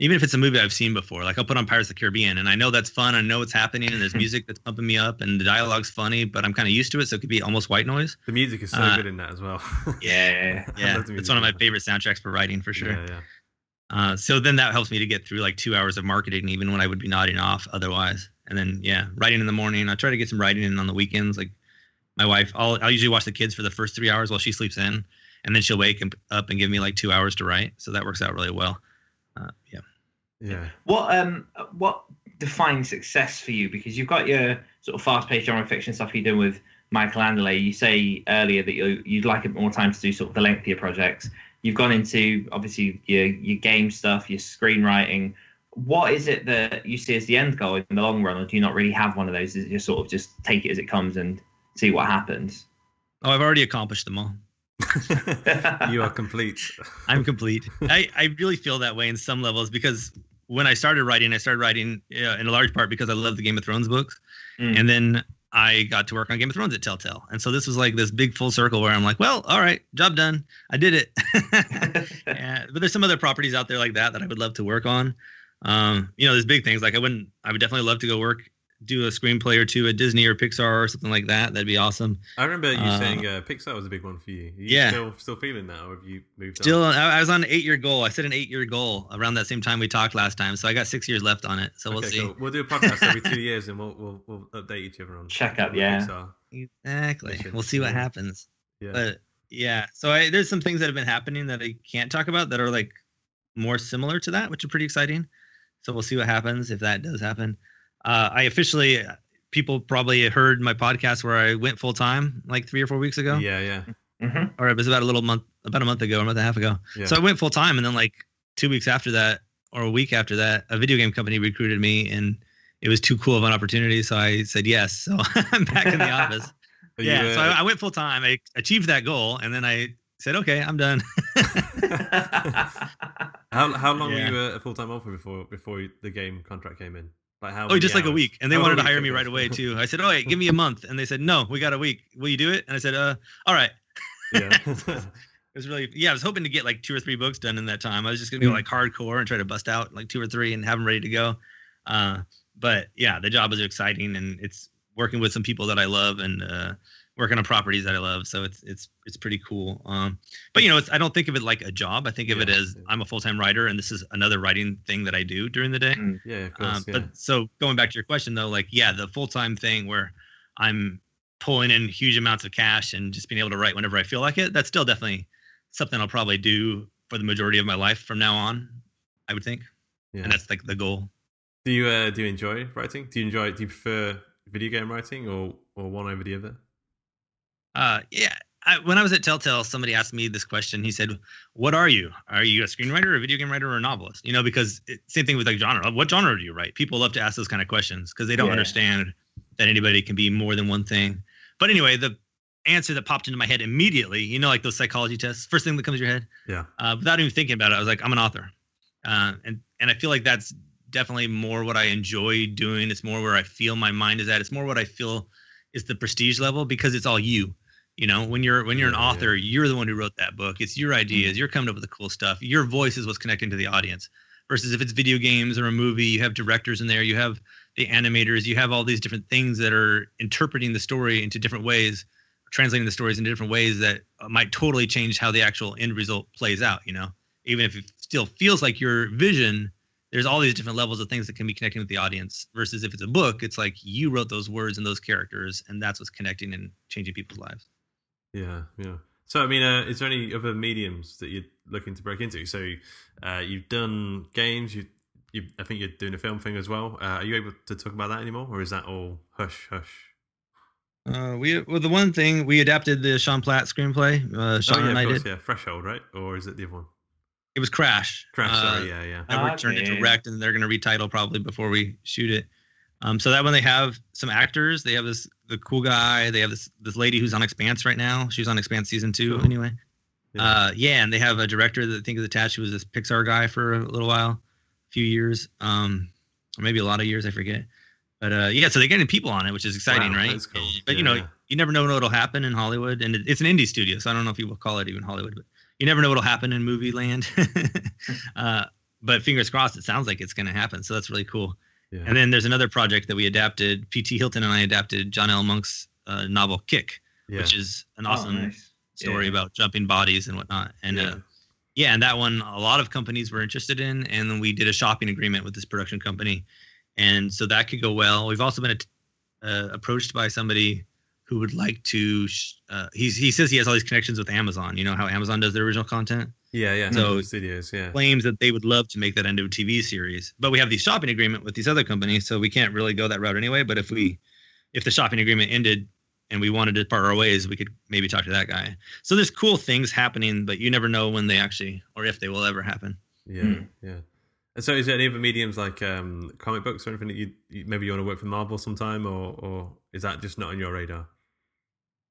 S5: even if it's a movie I've seen before, like I'll put on Pirates of the Caribbean, and I know that's fun. I know what's happening, and there's music that's pumping me up, and the dialogue's funny, but I'm kind of used to it, so it could be almost white noise.
S3: The music is so
S5: Uh,
S3: good in that as well.
S4: Yeah,
S5: Yeah, it's one of my favorite soundtracks for writing for sure.
S3: Yeah, yeah.
S5: Uh, so then that helps me to get through like two hours of marketing, even when I would be nodding off otherwise. And then yeah, writing in the morning. I try to get some writing in on the weekends. Like my wife, I'll I'll usually watch the kids for the first three hours while she sleeps in, and then she'll wake up and give me like two hours to write. So that works out really well. Uh, yeah.
S3: Yeah.
S4: What um what defines success for you? Because you've got your sort of fast-paced genre fiction stuff you're doing with Michael Anderle. You say earlier that you you'd like a bit more time to do sort of the lengthier projects. You've gone into obviously your your game stuff, your screenwriting. What is it that you see as the end goal in the long run, or do you not really have one of those? Is it just sort of just take it as it comes and see what happens?
S5: Oh, I've already accomplished them all.
S3: you are complete.
S5: I'm complete. I, I really feel that way in some levels because when I started writing, I started writing uh, in a large part because I love the Game of Thrones books.
S4: Mm.
S5: And then I got to work on Game of Thrones at Telltale. And so this was like this big full circle where I'm like, well, all right, job done. I did it. yeah, but there's some other properties out there like that that I would love to work on. Um, you know, there's big things like I wouldn't, I would definitely love to go work, do a screenplay or two at Disney or Pixar or something like that. That'd be awesome.
S3: I remember you
S5: Uh,
S3: saying uh, Pixar was a big one for you. Are you
S5: Yeah.
S3: Still, still feeling that, or have you moved
S5: Still,
S3: on?
S5: I I was on an eight-year goal. I set an eight-year goal around that same time we talked last time. So I got six years left on it. So we'll see.
S3: cool. We'll do a podcast every two years, and we'll we'll, we'll update each other on
S4: Check up,
S3: on
S4: yeah.
S3: Pixar.
S5: Exactly.
S3: Mission.
S5: We'll see what happens.
S3: Yeah.
S5: But yeah, so I, there's some things that have been happening that I can't talk about that are like more similar to that, which are pretty exciting. So we'll see what happens if that does happen. Uh, I officially, people probably heard my podcast where I went full time like three or four weeks ago,
S3: yeah, yeah,
S4: hmm
S5: or it was about a little month, about a month ago, a month and a half ago.
S3: yeah.
S5: So I went full time, and then like two weeks after that, or a week after that, a video game company recruited me, and it was too cool of an opportunity. So I said yes. So I'm back in the office.
S3: Are you,
S5: yeah. so I, I went full time. I achieved that goal, and then I said, okay, I'm done.
S3: how how long
S5: Yeah.
S3: were you uh, a full time offer before before the game contract came in? Like how?
S5: oh, just like a week, and they
S3: Oh,
S5: wanted to hire me right away too. I said, oh, wait, give me a month, and they said, no, we got a week. Will you do it? And I said, uh, all right.
S3: yeah.
S5: It was really yeah. I was hoping to get like two or three books done in that time. I was just gonna go
S4: Mm.
S5: like hardcore and try to bust out like two or three and have them ready to go. Uh, but yeah, the job is exciting and it's working with some people that I love and uh, working on properties that I love. So it's it's it's pretty cool. Um, but you know, it's I don't think of it like a job. I think of it as
S3: yeah.
S5: I'm a full time writer and this is another writing thing that I do during the day.
S3: yeah, of course.
S5: Um,
S3: yeah.
S5: But so going back to your question though, like yeah, the full time thing where I'm pulling in huge amounts of cash and just being able to write whenever I feel like it, that's still definitely something I'll probably do for the majority of my life from now on. I would think,
S3: yeah.
S5: and that's like the goal.
S3: Do you uh, do you enjoy writing? Do you enjoy? Do you prefer video game writing or or one over the other?
S5: Uh, yeah. I, when I was at Telltale, somebody asked me this question. He said, "What are you? Are you a screenwriter, a video game writer, or a novelist?" You know, because it, same thing with like genre. What genre do you write? People love to ask those kind of questions because they don't
S4: Yeah.
S5: understand that anybody can be more than one thing. But anyway, the answer that popped into my head immediately, you know, like those psychology tests, first thing that comes to your head,
S3: Yeah.
S5: uh, without even thinking about it, I was like, I'm an author, uh, and and I feel like that's definitely more what I enjoy doing. It's more where I feel my mind is at. It's more what I feel is the prestige level because it's all you. You know, when you're when you're an
S3: Yeah, yeah.
S5: author, you're the one who wrote that book. It's your ideas. You're coming up with the cool stuff. Your voice is what's connecting to the audience. Versus if it's video games or a movie, you have directors in there, you have the animators, you have all these different things that are interpreting the story into different ways, translating the stories into different ways that uh, might totally change how the actual end result plays out. You know, even if it still feels like your vision, there's all these different levels of things that can be connecting with the audience. Versus if it's a book, it's like you wrote those words and those characters, and that's what's connecting and changing people's lives.
S3: Yeah, yeah. So, I mean, uh, is there any other mediums that you're looking to break into? So, uh, you've done games. You, you, I think you're doing a film thing as well. Uh, are you able to talk about that anymore, or is that all hush hush?
S5: Uh, we well the one thing we adapted the Sean Platt screenplay. Uh, Sean
S3: oh, yeah,
S5: and I
S3: course,
S5: did.
S3: yeah. Threshold, right? Or is it the other one?
S5: It was Crash.
S3: Crash.
S5: Uh,
S3: sorry, yeah, yeah.
S5: I
S4: Ah,
S5: returned it
S4: okay.
S5: direct, and they're going to retitle probably before we shoot it. Um, so that one they have some actors. They have this the cool guy. They have this this lady who's on Expanse right now. She's on Expanse season two
S3: Cool.
S5: anyway.
S3: Yeah.
S5: Uh, yeah, and they have a director that I think is attached. Who was this Pixar guy for a little while, a few years, um, or maybe a lot of years. I forget. But uh, yeah, so they're getting people on it, which is exciting,
S3: Wow,
S5: right?
S3: that's cool.
S5: But you know, you never know what'll happen in Hollywood, and it's an indie studio, so I don't know if you will call it even Hollywood, but you never know what'll happen in movie land. uh, but fingers crossed, it sounds like it's going to happen. So that's really cool.
S6: Yeah.
S5: And then there's another project that we adapted. P.T. Hylton and I adapted John L. Monk's uh, novel Kick,
S6: yeah.
S5: which is an
S4: Oh,
S5: awesome
S4: nice.
S5: story
S4: Yeah.
S5: about jumping bodies and whatnot. And
S6: yeah.
S5: uh, yeah, and that one a lot of companies were interested in, and then we did a shopping agreement with this production company, and so that could go well. We've also been uh, approached by somebody who would like to. sh- Uh, he's he says he has all these connections with Amazon. You know how Amazon does their original content.
S6: yeah, yeah.
S5: So-
S6: studios, yeah.
S5: Claims that they would love to make that into a TV series, but we have the shopping agreement with these other companies, so we can't really go that route anyway. But if we, if the shopping agreement ended and we wanted to part our ways, we could maybe talk to that guy. So there's cool things happening, but you never know when they actually or if they will ever happen.
S6: Yeah,
S4: Hmm.
S6: yeah. And so, is there any other mediums like um, comic books or anything that you, you maybe you want to work for Marvel sometime, or or is that just not on your radar?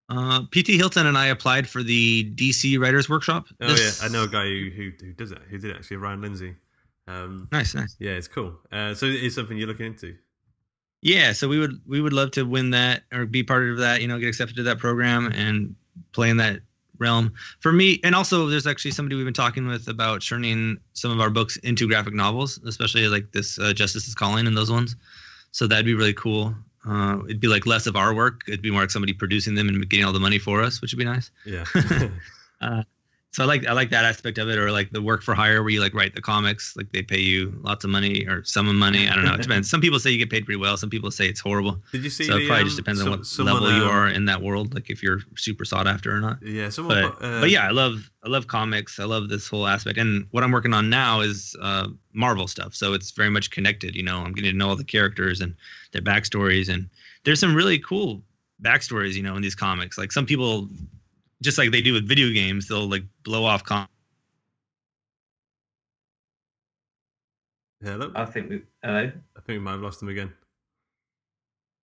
S5: Uh, PT Hylton and I applied for the DC Writers Workshop.
S6: Oh
S5: this-
S6: yeah, I know a guy who, who who does it. Who did it actually? Ryan Lindsay. Um,
S5: Nice, nice.
S6: yeah, it's cool. Uh, so it's something you're looking into.
S5: Yeah, so we would we would love to win that or be part of that. You know, get accepted to that program and play in that realm. For me, and also there's actually somebody we've been talking with about turning some of our books into graphic novels, especially like this uh, Justice is Calling and those ones. So that'd be really cool. Uh, it'd be like less of our work. It'd be more like somebody producing them and getting all the money for us, which would be nice.
S6: Yeah.
S5: Uh, so I like I like that aspect of it, or like the work for hire where you like write the comics, like they pay you lots of money or some of money. I don't know. It depends. Some people say you get paid pretty well. Some people say it's horrible.
S6: Did you see?
S5: so
S6: the,
S5: it probably
S6: um,
S5: just depends
S6: some-
S5: on what
S6: someone,
S5: level you
S6: um,
S5: are in that world, like if you're super sought after or not.
S6: Yeah, someone.
S5: But
S6: uh,
S5: but yeah, I love I love comics. I love this whole aspect, and what I'm working on now is uh, Marvel stuff. So it's very much connected. You know, I'm getting to know all the characters and their backstories, and there's some really cool backstories. You know, in these comics, like some people, just like they do with video games, they'll like blow off com-
S6: Hello.
S4: I think we. Hello.
S6: I think we might have lost him again.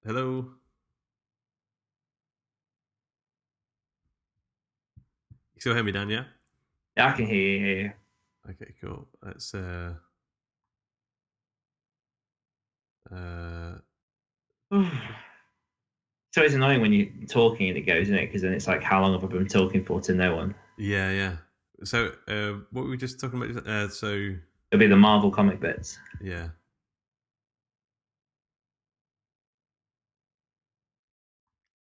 S6: Hello. You still hear me, Dan? Yeah.
S4: Yeah, I can hear you. Hear you.
S6: Okay, cool. Let's uh uh
S4: So it's annoying when you're talking and it goes, isn't it? Because then it's like, how long have I been talking for to no one?
S6: yeah, yeah. So uh what were we just talking about? Uh so
S4: It'll be the Marvel comic bits.
S6: yeah.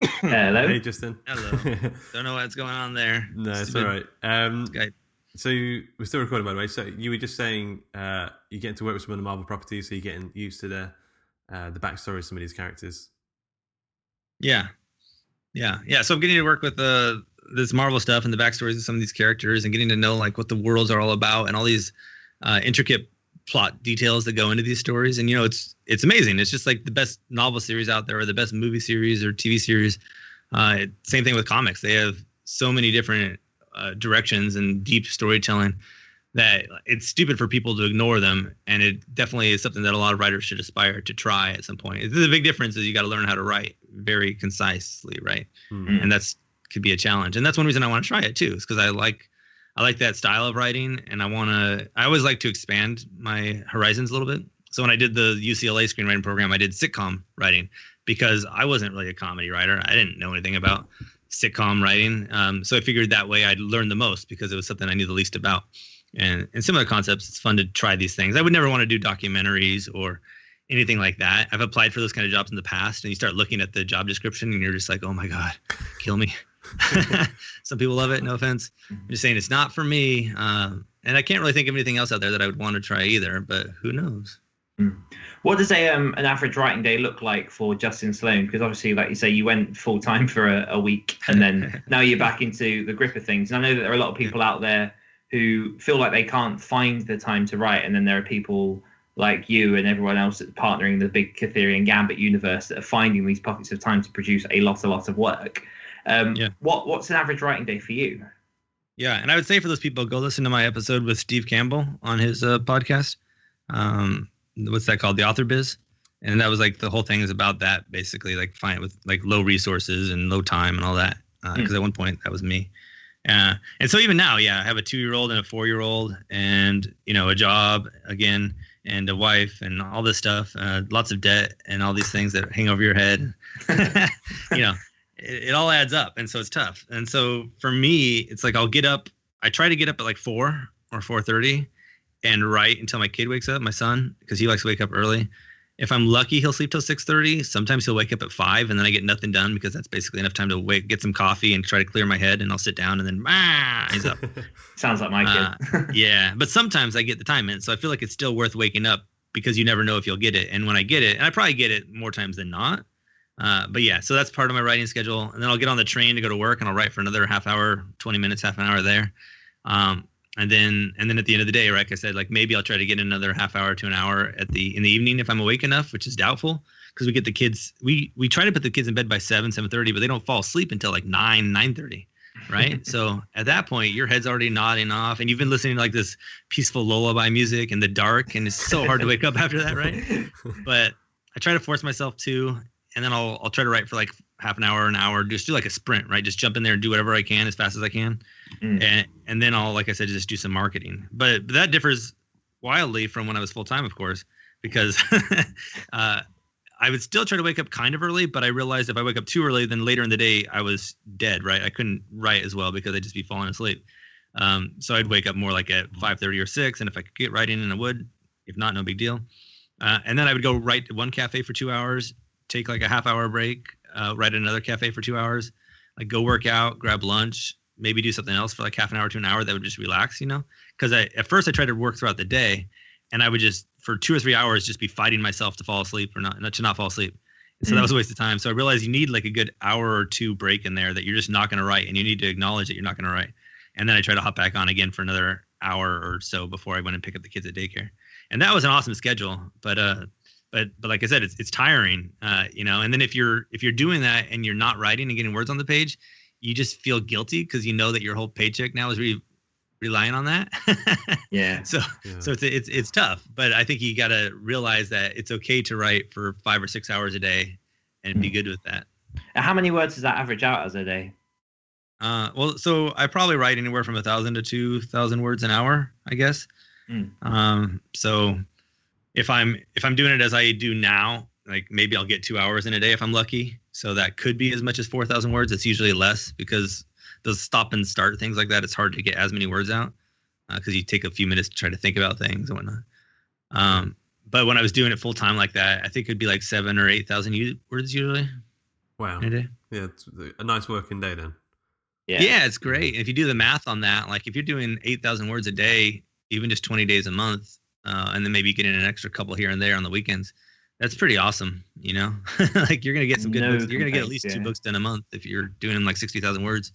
S4: Hello.
S6: Hey Justin.
S5: Hello. Don't know what's going on there.
S6: no, it's
S5: Stupid
S6: all right. Um
S5: Skype.
S6: so we're still recording by the way. So you were just saying uh you're getting to work with some of the Marvel properties, so you're getting used to the uh the backstory of some of these characters.
S5: Yeah, yeah, yeah. So I'm getting to work with the this Marvel stuff and the backstories of some of these characters, and getting to know like what the worlds are all about and all these uh, intricate plot details that go into these stories. And you know, it's it's amazing. It's just like the best novel series out there, or the best movie series or TV series. Uh, same thing with comics. They have so many different uh, directions and deep storytelling that it's stupid for people to ignore them. And it definitely is something that a lot of writers should aspire to try at some point. The big difference is you got to learn how to write very concisely, right?
S6: Hmm.
S5: And that's could be a challenge. And that's one reason I want to try it too, is because I like I like that style of writing, and I want to. I always like to expand my horizons a little bit. So when I did the UCLA screenwriting program, I did sitcom writing because I wasn't really a comedy writer. I didn't know anything about sitcom writing. Um, so I figured that way I'd learn the most because it was something I knew the least about. And and similar concepts, it's fun to try these things. I would never want to do documentaries or anything like that. I've applied for those kind of jobs in the past, and you start looking at the job description, and you're just like, oh my god, kill me. Some people love it. No offense. I'm just saying it's not for me. Um, and I can't really think of anything else out there that I would want to try either. But who knows?
S4: What does a um, an average writing day look like for Justin Sloan? Because obviously, like you say, you went full time for a, a week, and then now you're back into the grip of things. And I know that there are a lot of people out there who feel like they can't find the time to write, and then there are people like you and everyone else that's partnering the big Kurtherian Gambit universe that are finding these pockets of time to produce a lot, a lot of work. Um,
S5: Yeah.
S4: What what's an average writing day for you?
S5: Yeah, and I would say for those people, go listen to my episode with Steve Campbell on his uh, podcast. Um, what's that called? The Author Biz, and that was like the whole thing is about that basically, like fine with like low resources and low time and all that. Because at one point that was me. Uh, and so even now, yeah, I have a two-year-old and a four-year-old, and you know, a job again, and a wife, and all this stuff, uh, lots of debt, and all these things that hang over your head. you know, it, it all adds up, and so it's tough. And so for me, it's like I'll get up. I try to get up at like four or four thirty, and write until my kid wakes up, my son, because he likes to wake up early. If I'm lucky, he'll sleep till 6:30. Sometimes he'll wake up at five, and then I get nothing done because that's basically enough time to wake, get some coffee, and try to clear my head. And I'll sit down, and then ah, he's up.
S4: Sounds like my kid.
S5: Uh, yeah, but sometimes I get the time in, so I feel like it's still worth waking up because you never know if you'll get it. And when I get it, and I probably get it more times than not. Uh, but yeah, so that's part of my writing schedule, and then I'll get on the train to go to work, and I'll write for another half hour, 20 minutes, half an hour there. Um, and then and then at the end of the day, like I said, like maybe I'll try to get another half hour to an hour at the in the evening if I'm awake enough, which is doubtful because we get the kids we we try to put the kids in bed by seven seven thirty, but they don't fall asleep until like nine nine thirty, right? so at that point, your head's already nodding off, and you've been listening to like this peaceful lullaby music in the dark, and it's so hard to wake up after that, right? But I try to force myself to, and then I'll I'll try to write for like half an hour, an hour, just do like a sprint, right? Just jump in there and do whatever I can as fast as I can,
S4: Mm.
S5: and and then I'll like I said, just do some marketing. But, but that differs wildly from when I was full time, of course, because uh, I would still try to wake up kind of early, but I realized if I wake up too early, then later in the day I was dead, right? I couldn't write as well because I'd just be falling asleep. Um, so I'd wake up more like at 5:30 or 6, and if I could get writing, in, I would. If not, no big deal. Uh, and then I would go write at one cafe for two hours, take like a half hour break, uh, write at another cafe for two hours, like go work out, grab lunch, maybe do something else for like half an hour to an hour that would just relax, you know? Because I at first I tried to work throughout the day, and I would just for two or three hours just be fighting myself to fall asleep or not, not to not fall asleep. And so that was a waste of time. So I realized you need like a good hour or two break in there that you're just not going to write, and you need to acknowledge that you're not going to write. And then I try to hop back on again for another hour or so before I went and pick up the kids at daycare. And that was an awesome schedule, but uh, but but like I said, it's it's tiring, uh, you know. And then if you're if you're doing that and you're not writing and getting words on the page, you just feel guilty because you know that your whole paycheck now is re- relying on that.
S4: Yeah.
S5: so
S3: Yeah.
S5: so it's it's it's tough, but I think you got to realize that it's okay to write for five or six hours a day and be good with that.
S4: How many words does that average out as a day?
S5: Uh, well, so I probably write anywhere from a thousand to two thousand words an hour, I guess.
S4: Mm.
S5: Um, so if I'm if I'm doing it as I do now, like maybe I'll get two hours in a day if I'm lucky. So that could be as much as four thousand words. It's usually less because those stop and start things like that. It's hard to get as many words out because you take a few minutes to try to think about things and whatnot. Um, but when I was doing it full time like that, I think it'd be like seven or eight thousand words usually
S3: Wow.
S5: in a day.
S3: Yeah, it's a nice working day then.
S5: Yeah. it's great. If you do the math on that, like if you're doing 8,000 words a day, even just 20 days a month, uh, and then maybe getting an extra couple here and there on the weekends, that's pretty awesome. You know, like you're going to get some good
S4: No
S5: books. You're to get at least two books done a month if you're doing them like 60,000 words.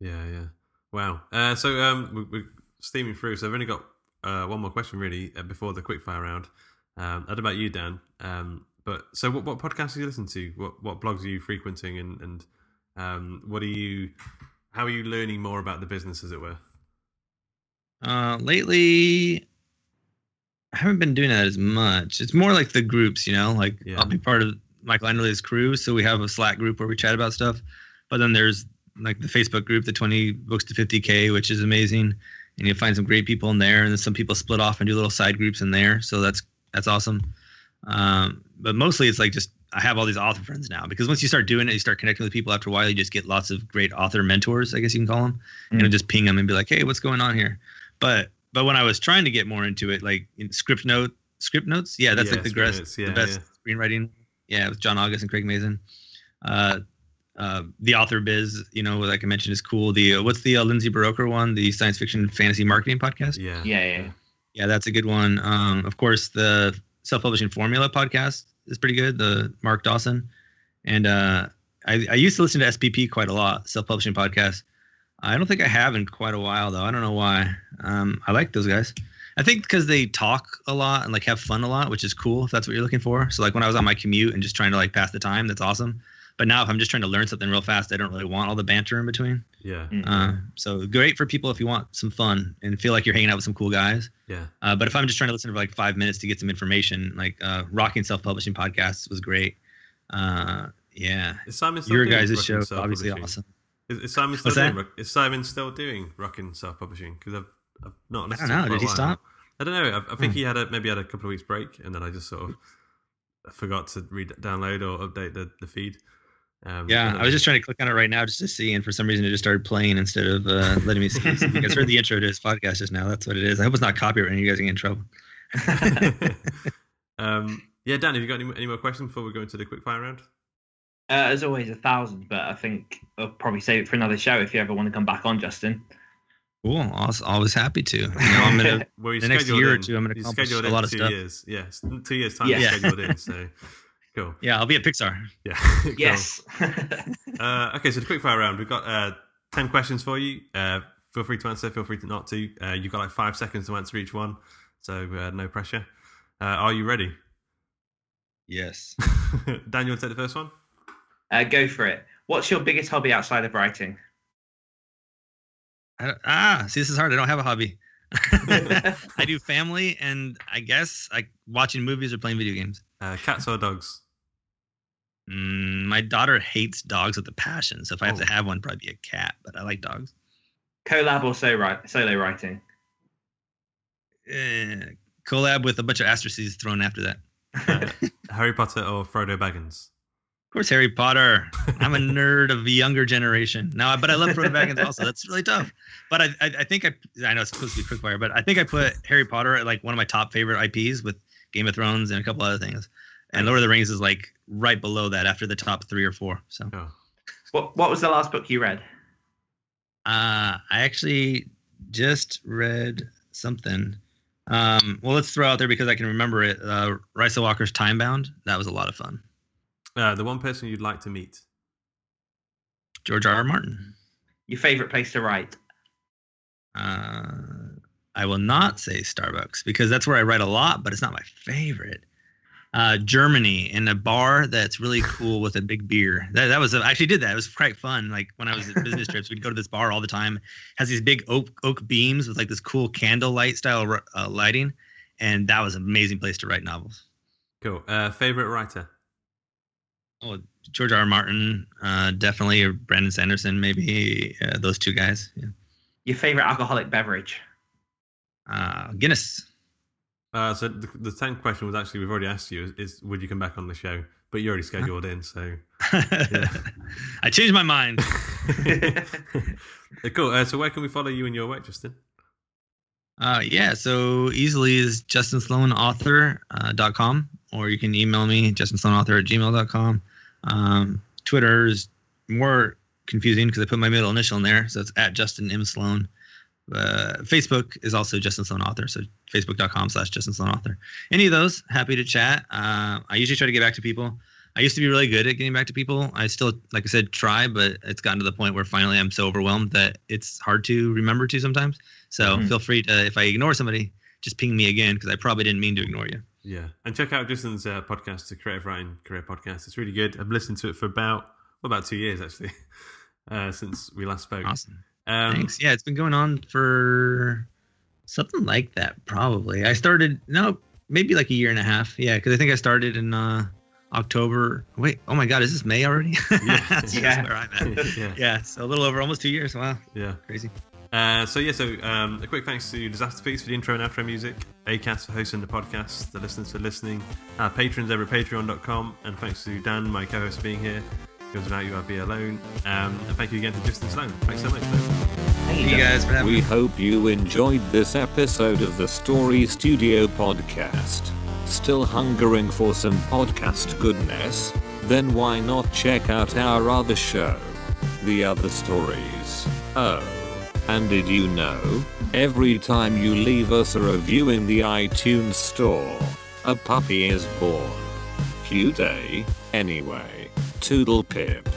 S3: Yeah, yeah. Wow. Uh, so um, we, we're steaming through. So I've only got uh, one more question really uh, before the quickfire round. Um, I don't know about you, Dan. Um, but so what, what podcasts do you listen to? What what blogs are you frequenting, and and um, what are you? How are you learning more about the business, as it were?
S5: Uh, lately, I haven't been doing that as much. It's more like the groups, you know, like
S3: Yeah.
S5: I'll be part of Michael Anderle's crew. So we have a Slack group where we chat about stuff. But then there's like the Facebook group, the 20 books to 50K, which is amazing. And you'll find some great people in there. And then some people split off and do little side groups in there. So that's, that's awesome. Um, but mostly it's like just, I have all these author friends now because once you start doing it, you start connecting with people after a while, you just get lots of great author mentors, I guess you can call them. And
S4: Mm.
S5: you'll just ping them and be like, Hey, what's going on here? But, but when I was trying to get more into it, like in script note, script notes. Yeah. That's
S3: Yeah,
S5: like the,
S3: script
S5: best,
S3: yeah,
S5: the best screenwriting. Yeah. With John August and Craig Mazin. Uh, uh, the author biz, you know, like I mentioned, is cool. The uh, what's the uh, Lindsay Buroker one? The science fiction fantasy marketing podcast.
S3: Yeah,
S4: Yeah, yeah.
S5: Yeah, that's a good one. Um, of course, the self publishing formula podcast is pretty good. The Mark Dawson, and uh, I, I used to listen to SPP quite a lot. Self publishing podcast. I don't think I have in quite a while though. I don't know why. Um, I like those guys. I think because they talk a lot and like have fun a lot, which is cool if that's what you're looking for. So like when I was on my commute and just trying to like pass the time, that's awesome. But now if I'm just trying to learn something real fast, I don't really want all the banter in between.
S3: yeah,
S4: Mm.
S5: Uh, so great for people if you want some fun and feel like you're hanging out with some cool guys.
S3: yeah.
S5: Uh, but if I'm just trying to listen for like five minutes to get some information, like uh, Rocking Self Publishing Podcasts was great. Uh, yeah,
S3: Is Simon
S5: your guys'
S3: Rockin'
S5: show is obviously awesome.
S3: Is, is Simon still
S5: What's
S3: doing?
S5: that?
S3: Is Simon still doing rocking self publishing? Because I've, I've not.
S5: I don't know. Did he stop?
S3: I don't know. I, I think
S5: Hmm.
S3: he had a maybe had a couple of weeks break, and then I just sort of forgot to read, download or update the the feed. Um,
S5: Yeah, I was just trying to click on it right now just to see, and for some reason it just started playing instead of uh, letting me see. So you guys heard the intro to his podcast just now. That's what it is. I hope it's not copyright and you guys get in trouble.
S3: um, yeah, Dan, have you got any, any more questions before we go into the quick fire round?
S4: Uh, as always, a thousand, but I think I'll probably save it for another show if you ever want to come back on, Justin.
S5: Cool. Always, always happy to. You know, I'm gonna
S3: Well, you
S5: the next
S3: scheduled
S5: year or two. I'm gonna
S3: you
S5: accomplish
S3: scheduled
S5: a
S3: in
S5: lot of
S3: two
S5: stuff.
S3: years. Yes, two years time.
S4: Yeah.
S3: you scheduled in. So cool.
S5: Yeah, I'll be at Pixar.
S3: Yeah. cool.
S4: Yes.
S3: Uh, okay, so the quick fire round. We've got uh, ten questions for you. Uh, feel free to answer. Feel free to not to. Uh, you've got like five seconds to answer each one, so uh, no pressure. Uh, are you ready?
S5: Yes.
S3: Dan, you want to take the first one?
S4: Uh, go for it. What's your biggest hobby outside of writing?
S5: Ah, see, this is hard. I don't have a hobby. I do family, and I guess like watching movies or playing video games.
S3: Uh, cats or dogs?
S5: Mm, my daughter hates dogs with a passion, so if I have
S3: Oh.
S5: to have one, probably be a cat. But I like dogs.
S4: Collab or so write, solo writing?
S5: Eh, collab with a bunch of asterisks thrown after that.
S3: Uh, Harry Potter or Frodo Baggins?
S5: Of course, Harry Potter. I'm a nerd of the younger generation. Now, but I love Frodo Baggins also. That's really tough. But I, I, I think I, I know it's supposed to be quickfire, but I think I put Harry Potter at like one of my top favorite IPs with Game of Thrones and a couple other things. And Lord of the Rings is like right below that after the top three or four. So
S3: Oh.
S4: What What was the last book you read?
S5: uh, I actually just read something. Um, well, let's throw out there because I can remember it. Uh, Rysa Walker's Time Bound. That was a lot of fun.
S3: Uh, the one person you'd like to meet?
S5: George R. R. Martin.
S4: Your favorite place to write?
S5: Uh, I will not say Starbucks because that's where I write a lot, but it's not my favorite. Uh, Germany in a bar that's really cool with a big beer. That, that was I actually did that. It was quite fun. Like when I was at business trips, we'd go to this bar all the time. Has these big oak oak beams with like this cool candlelight style uh, lighting, and that was an amazing place to write novels.
S3: Cool. Uh, favorite writer?
S5: Oh, George R. R. Martin, uh, definitely, or Brandon Sanderson, maybe uh, those two guys. Yeah.
S4: Your favorite alcoholic beverage?
S5: Uh, Guinness.
S3: Uh, so the, the tenth question was actually we've already asked you is, is would you come back on the show? But you're already scheduled in, so
S5: I changed my mind.
S3: cool. Uh, so where can we follow you in your work, Justin?
S5: Uh, yeah, so easily is justinsloanauthor.com, or you can email me, justinsloanauthor at gmail.com. Um, Twitter is more confusing because I put my middle initial in there, so it's at Justin M. Sloan. Uh, Facebook is also Justin Sloan Author, so facebook.com slash Justin Sloan Author. Any of those, happy to chat. Uh, I usually try to get back to people. I used to be really good at getting back to people. I still, like I said, try, but it's gotten to the point where finally I'm so overwhelmed that it's hard to remember to sometimes. So
S4: Mhm.
S5: feel free to, if I ignore somebody, just ping me again because I probably didn't mean to ignore you.
S3: Yeah, and check out Justin's uh, podcast, the Creative Writing Career Podcast. It's really good. I've listened to it for about well, about two years actually, uh, since we last spoke.
S5: Awesome.
S3: Um,
S5: Thanks. Yeah, it's been going on for something like that, probably. I started, no, maybe like a year and a half. Yeah, because I think I started in uh, October. Wait, oh my God, is this May already?
S3: Yeah.
S5: That's
S4: Yeah.
S5: where I'm at.
S3: yeah,
S5: Yeah, so a little over almost two years. Wow,
S3: yeah.
S5: crazy.
S3: Uh, so yeah, so um, a quick thanks to Disasterpeace for the intro and outro music, Acast for hosting the podcast, the listeners for listening, our patrons over at patreon.com, and thanks to Dan, my co-host, for being here. Because without you, I'd be alone. Um, and thank you again to Justin Sloan. Thanks so much. Dan.
S4: Thank
S5: Thank you guys for having
S2: We
S5: me.
S2: hope you enjoyed this episode of the Story Studio podcast. Still hungering for some podcast goodness? Then why not check out our other show, The Other Stories? Oh, and did you know? Every time you leave us a review in the iTunes store, a puppy is born. Cute, eh? Anyway, toodle pip.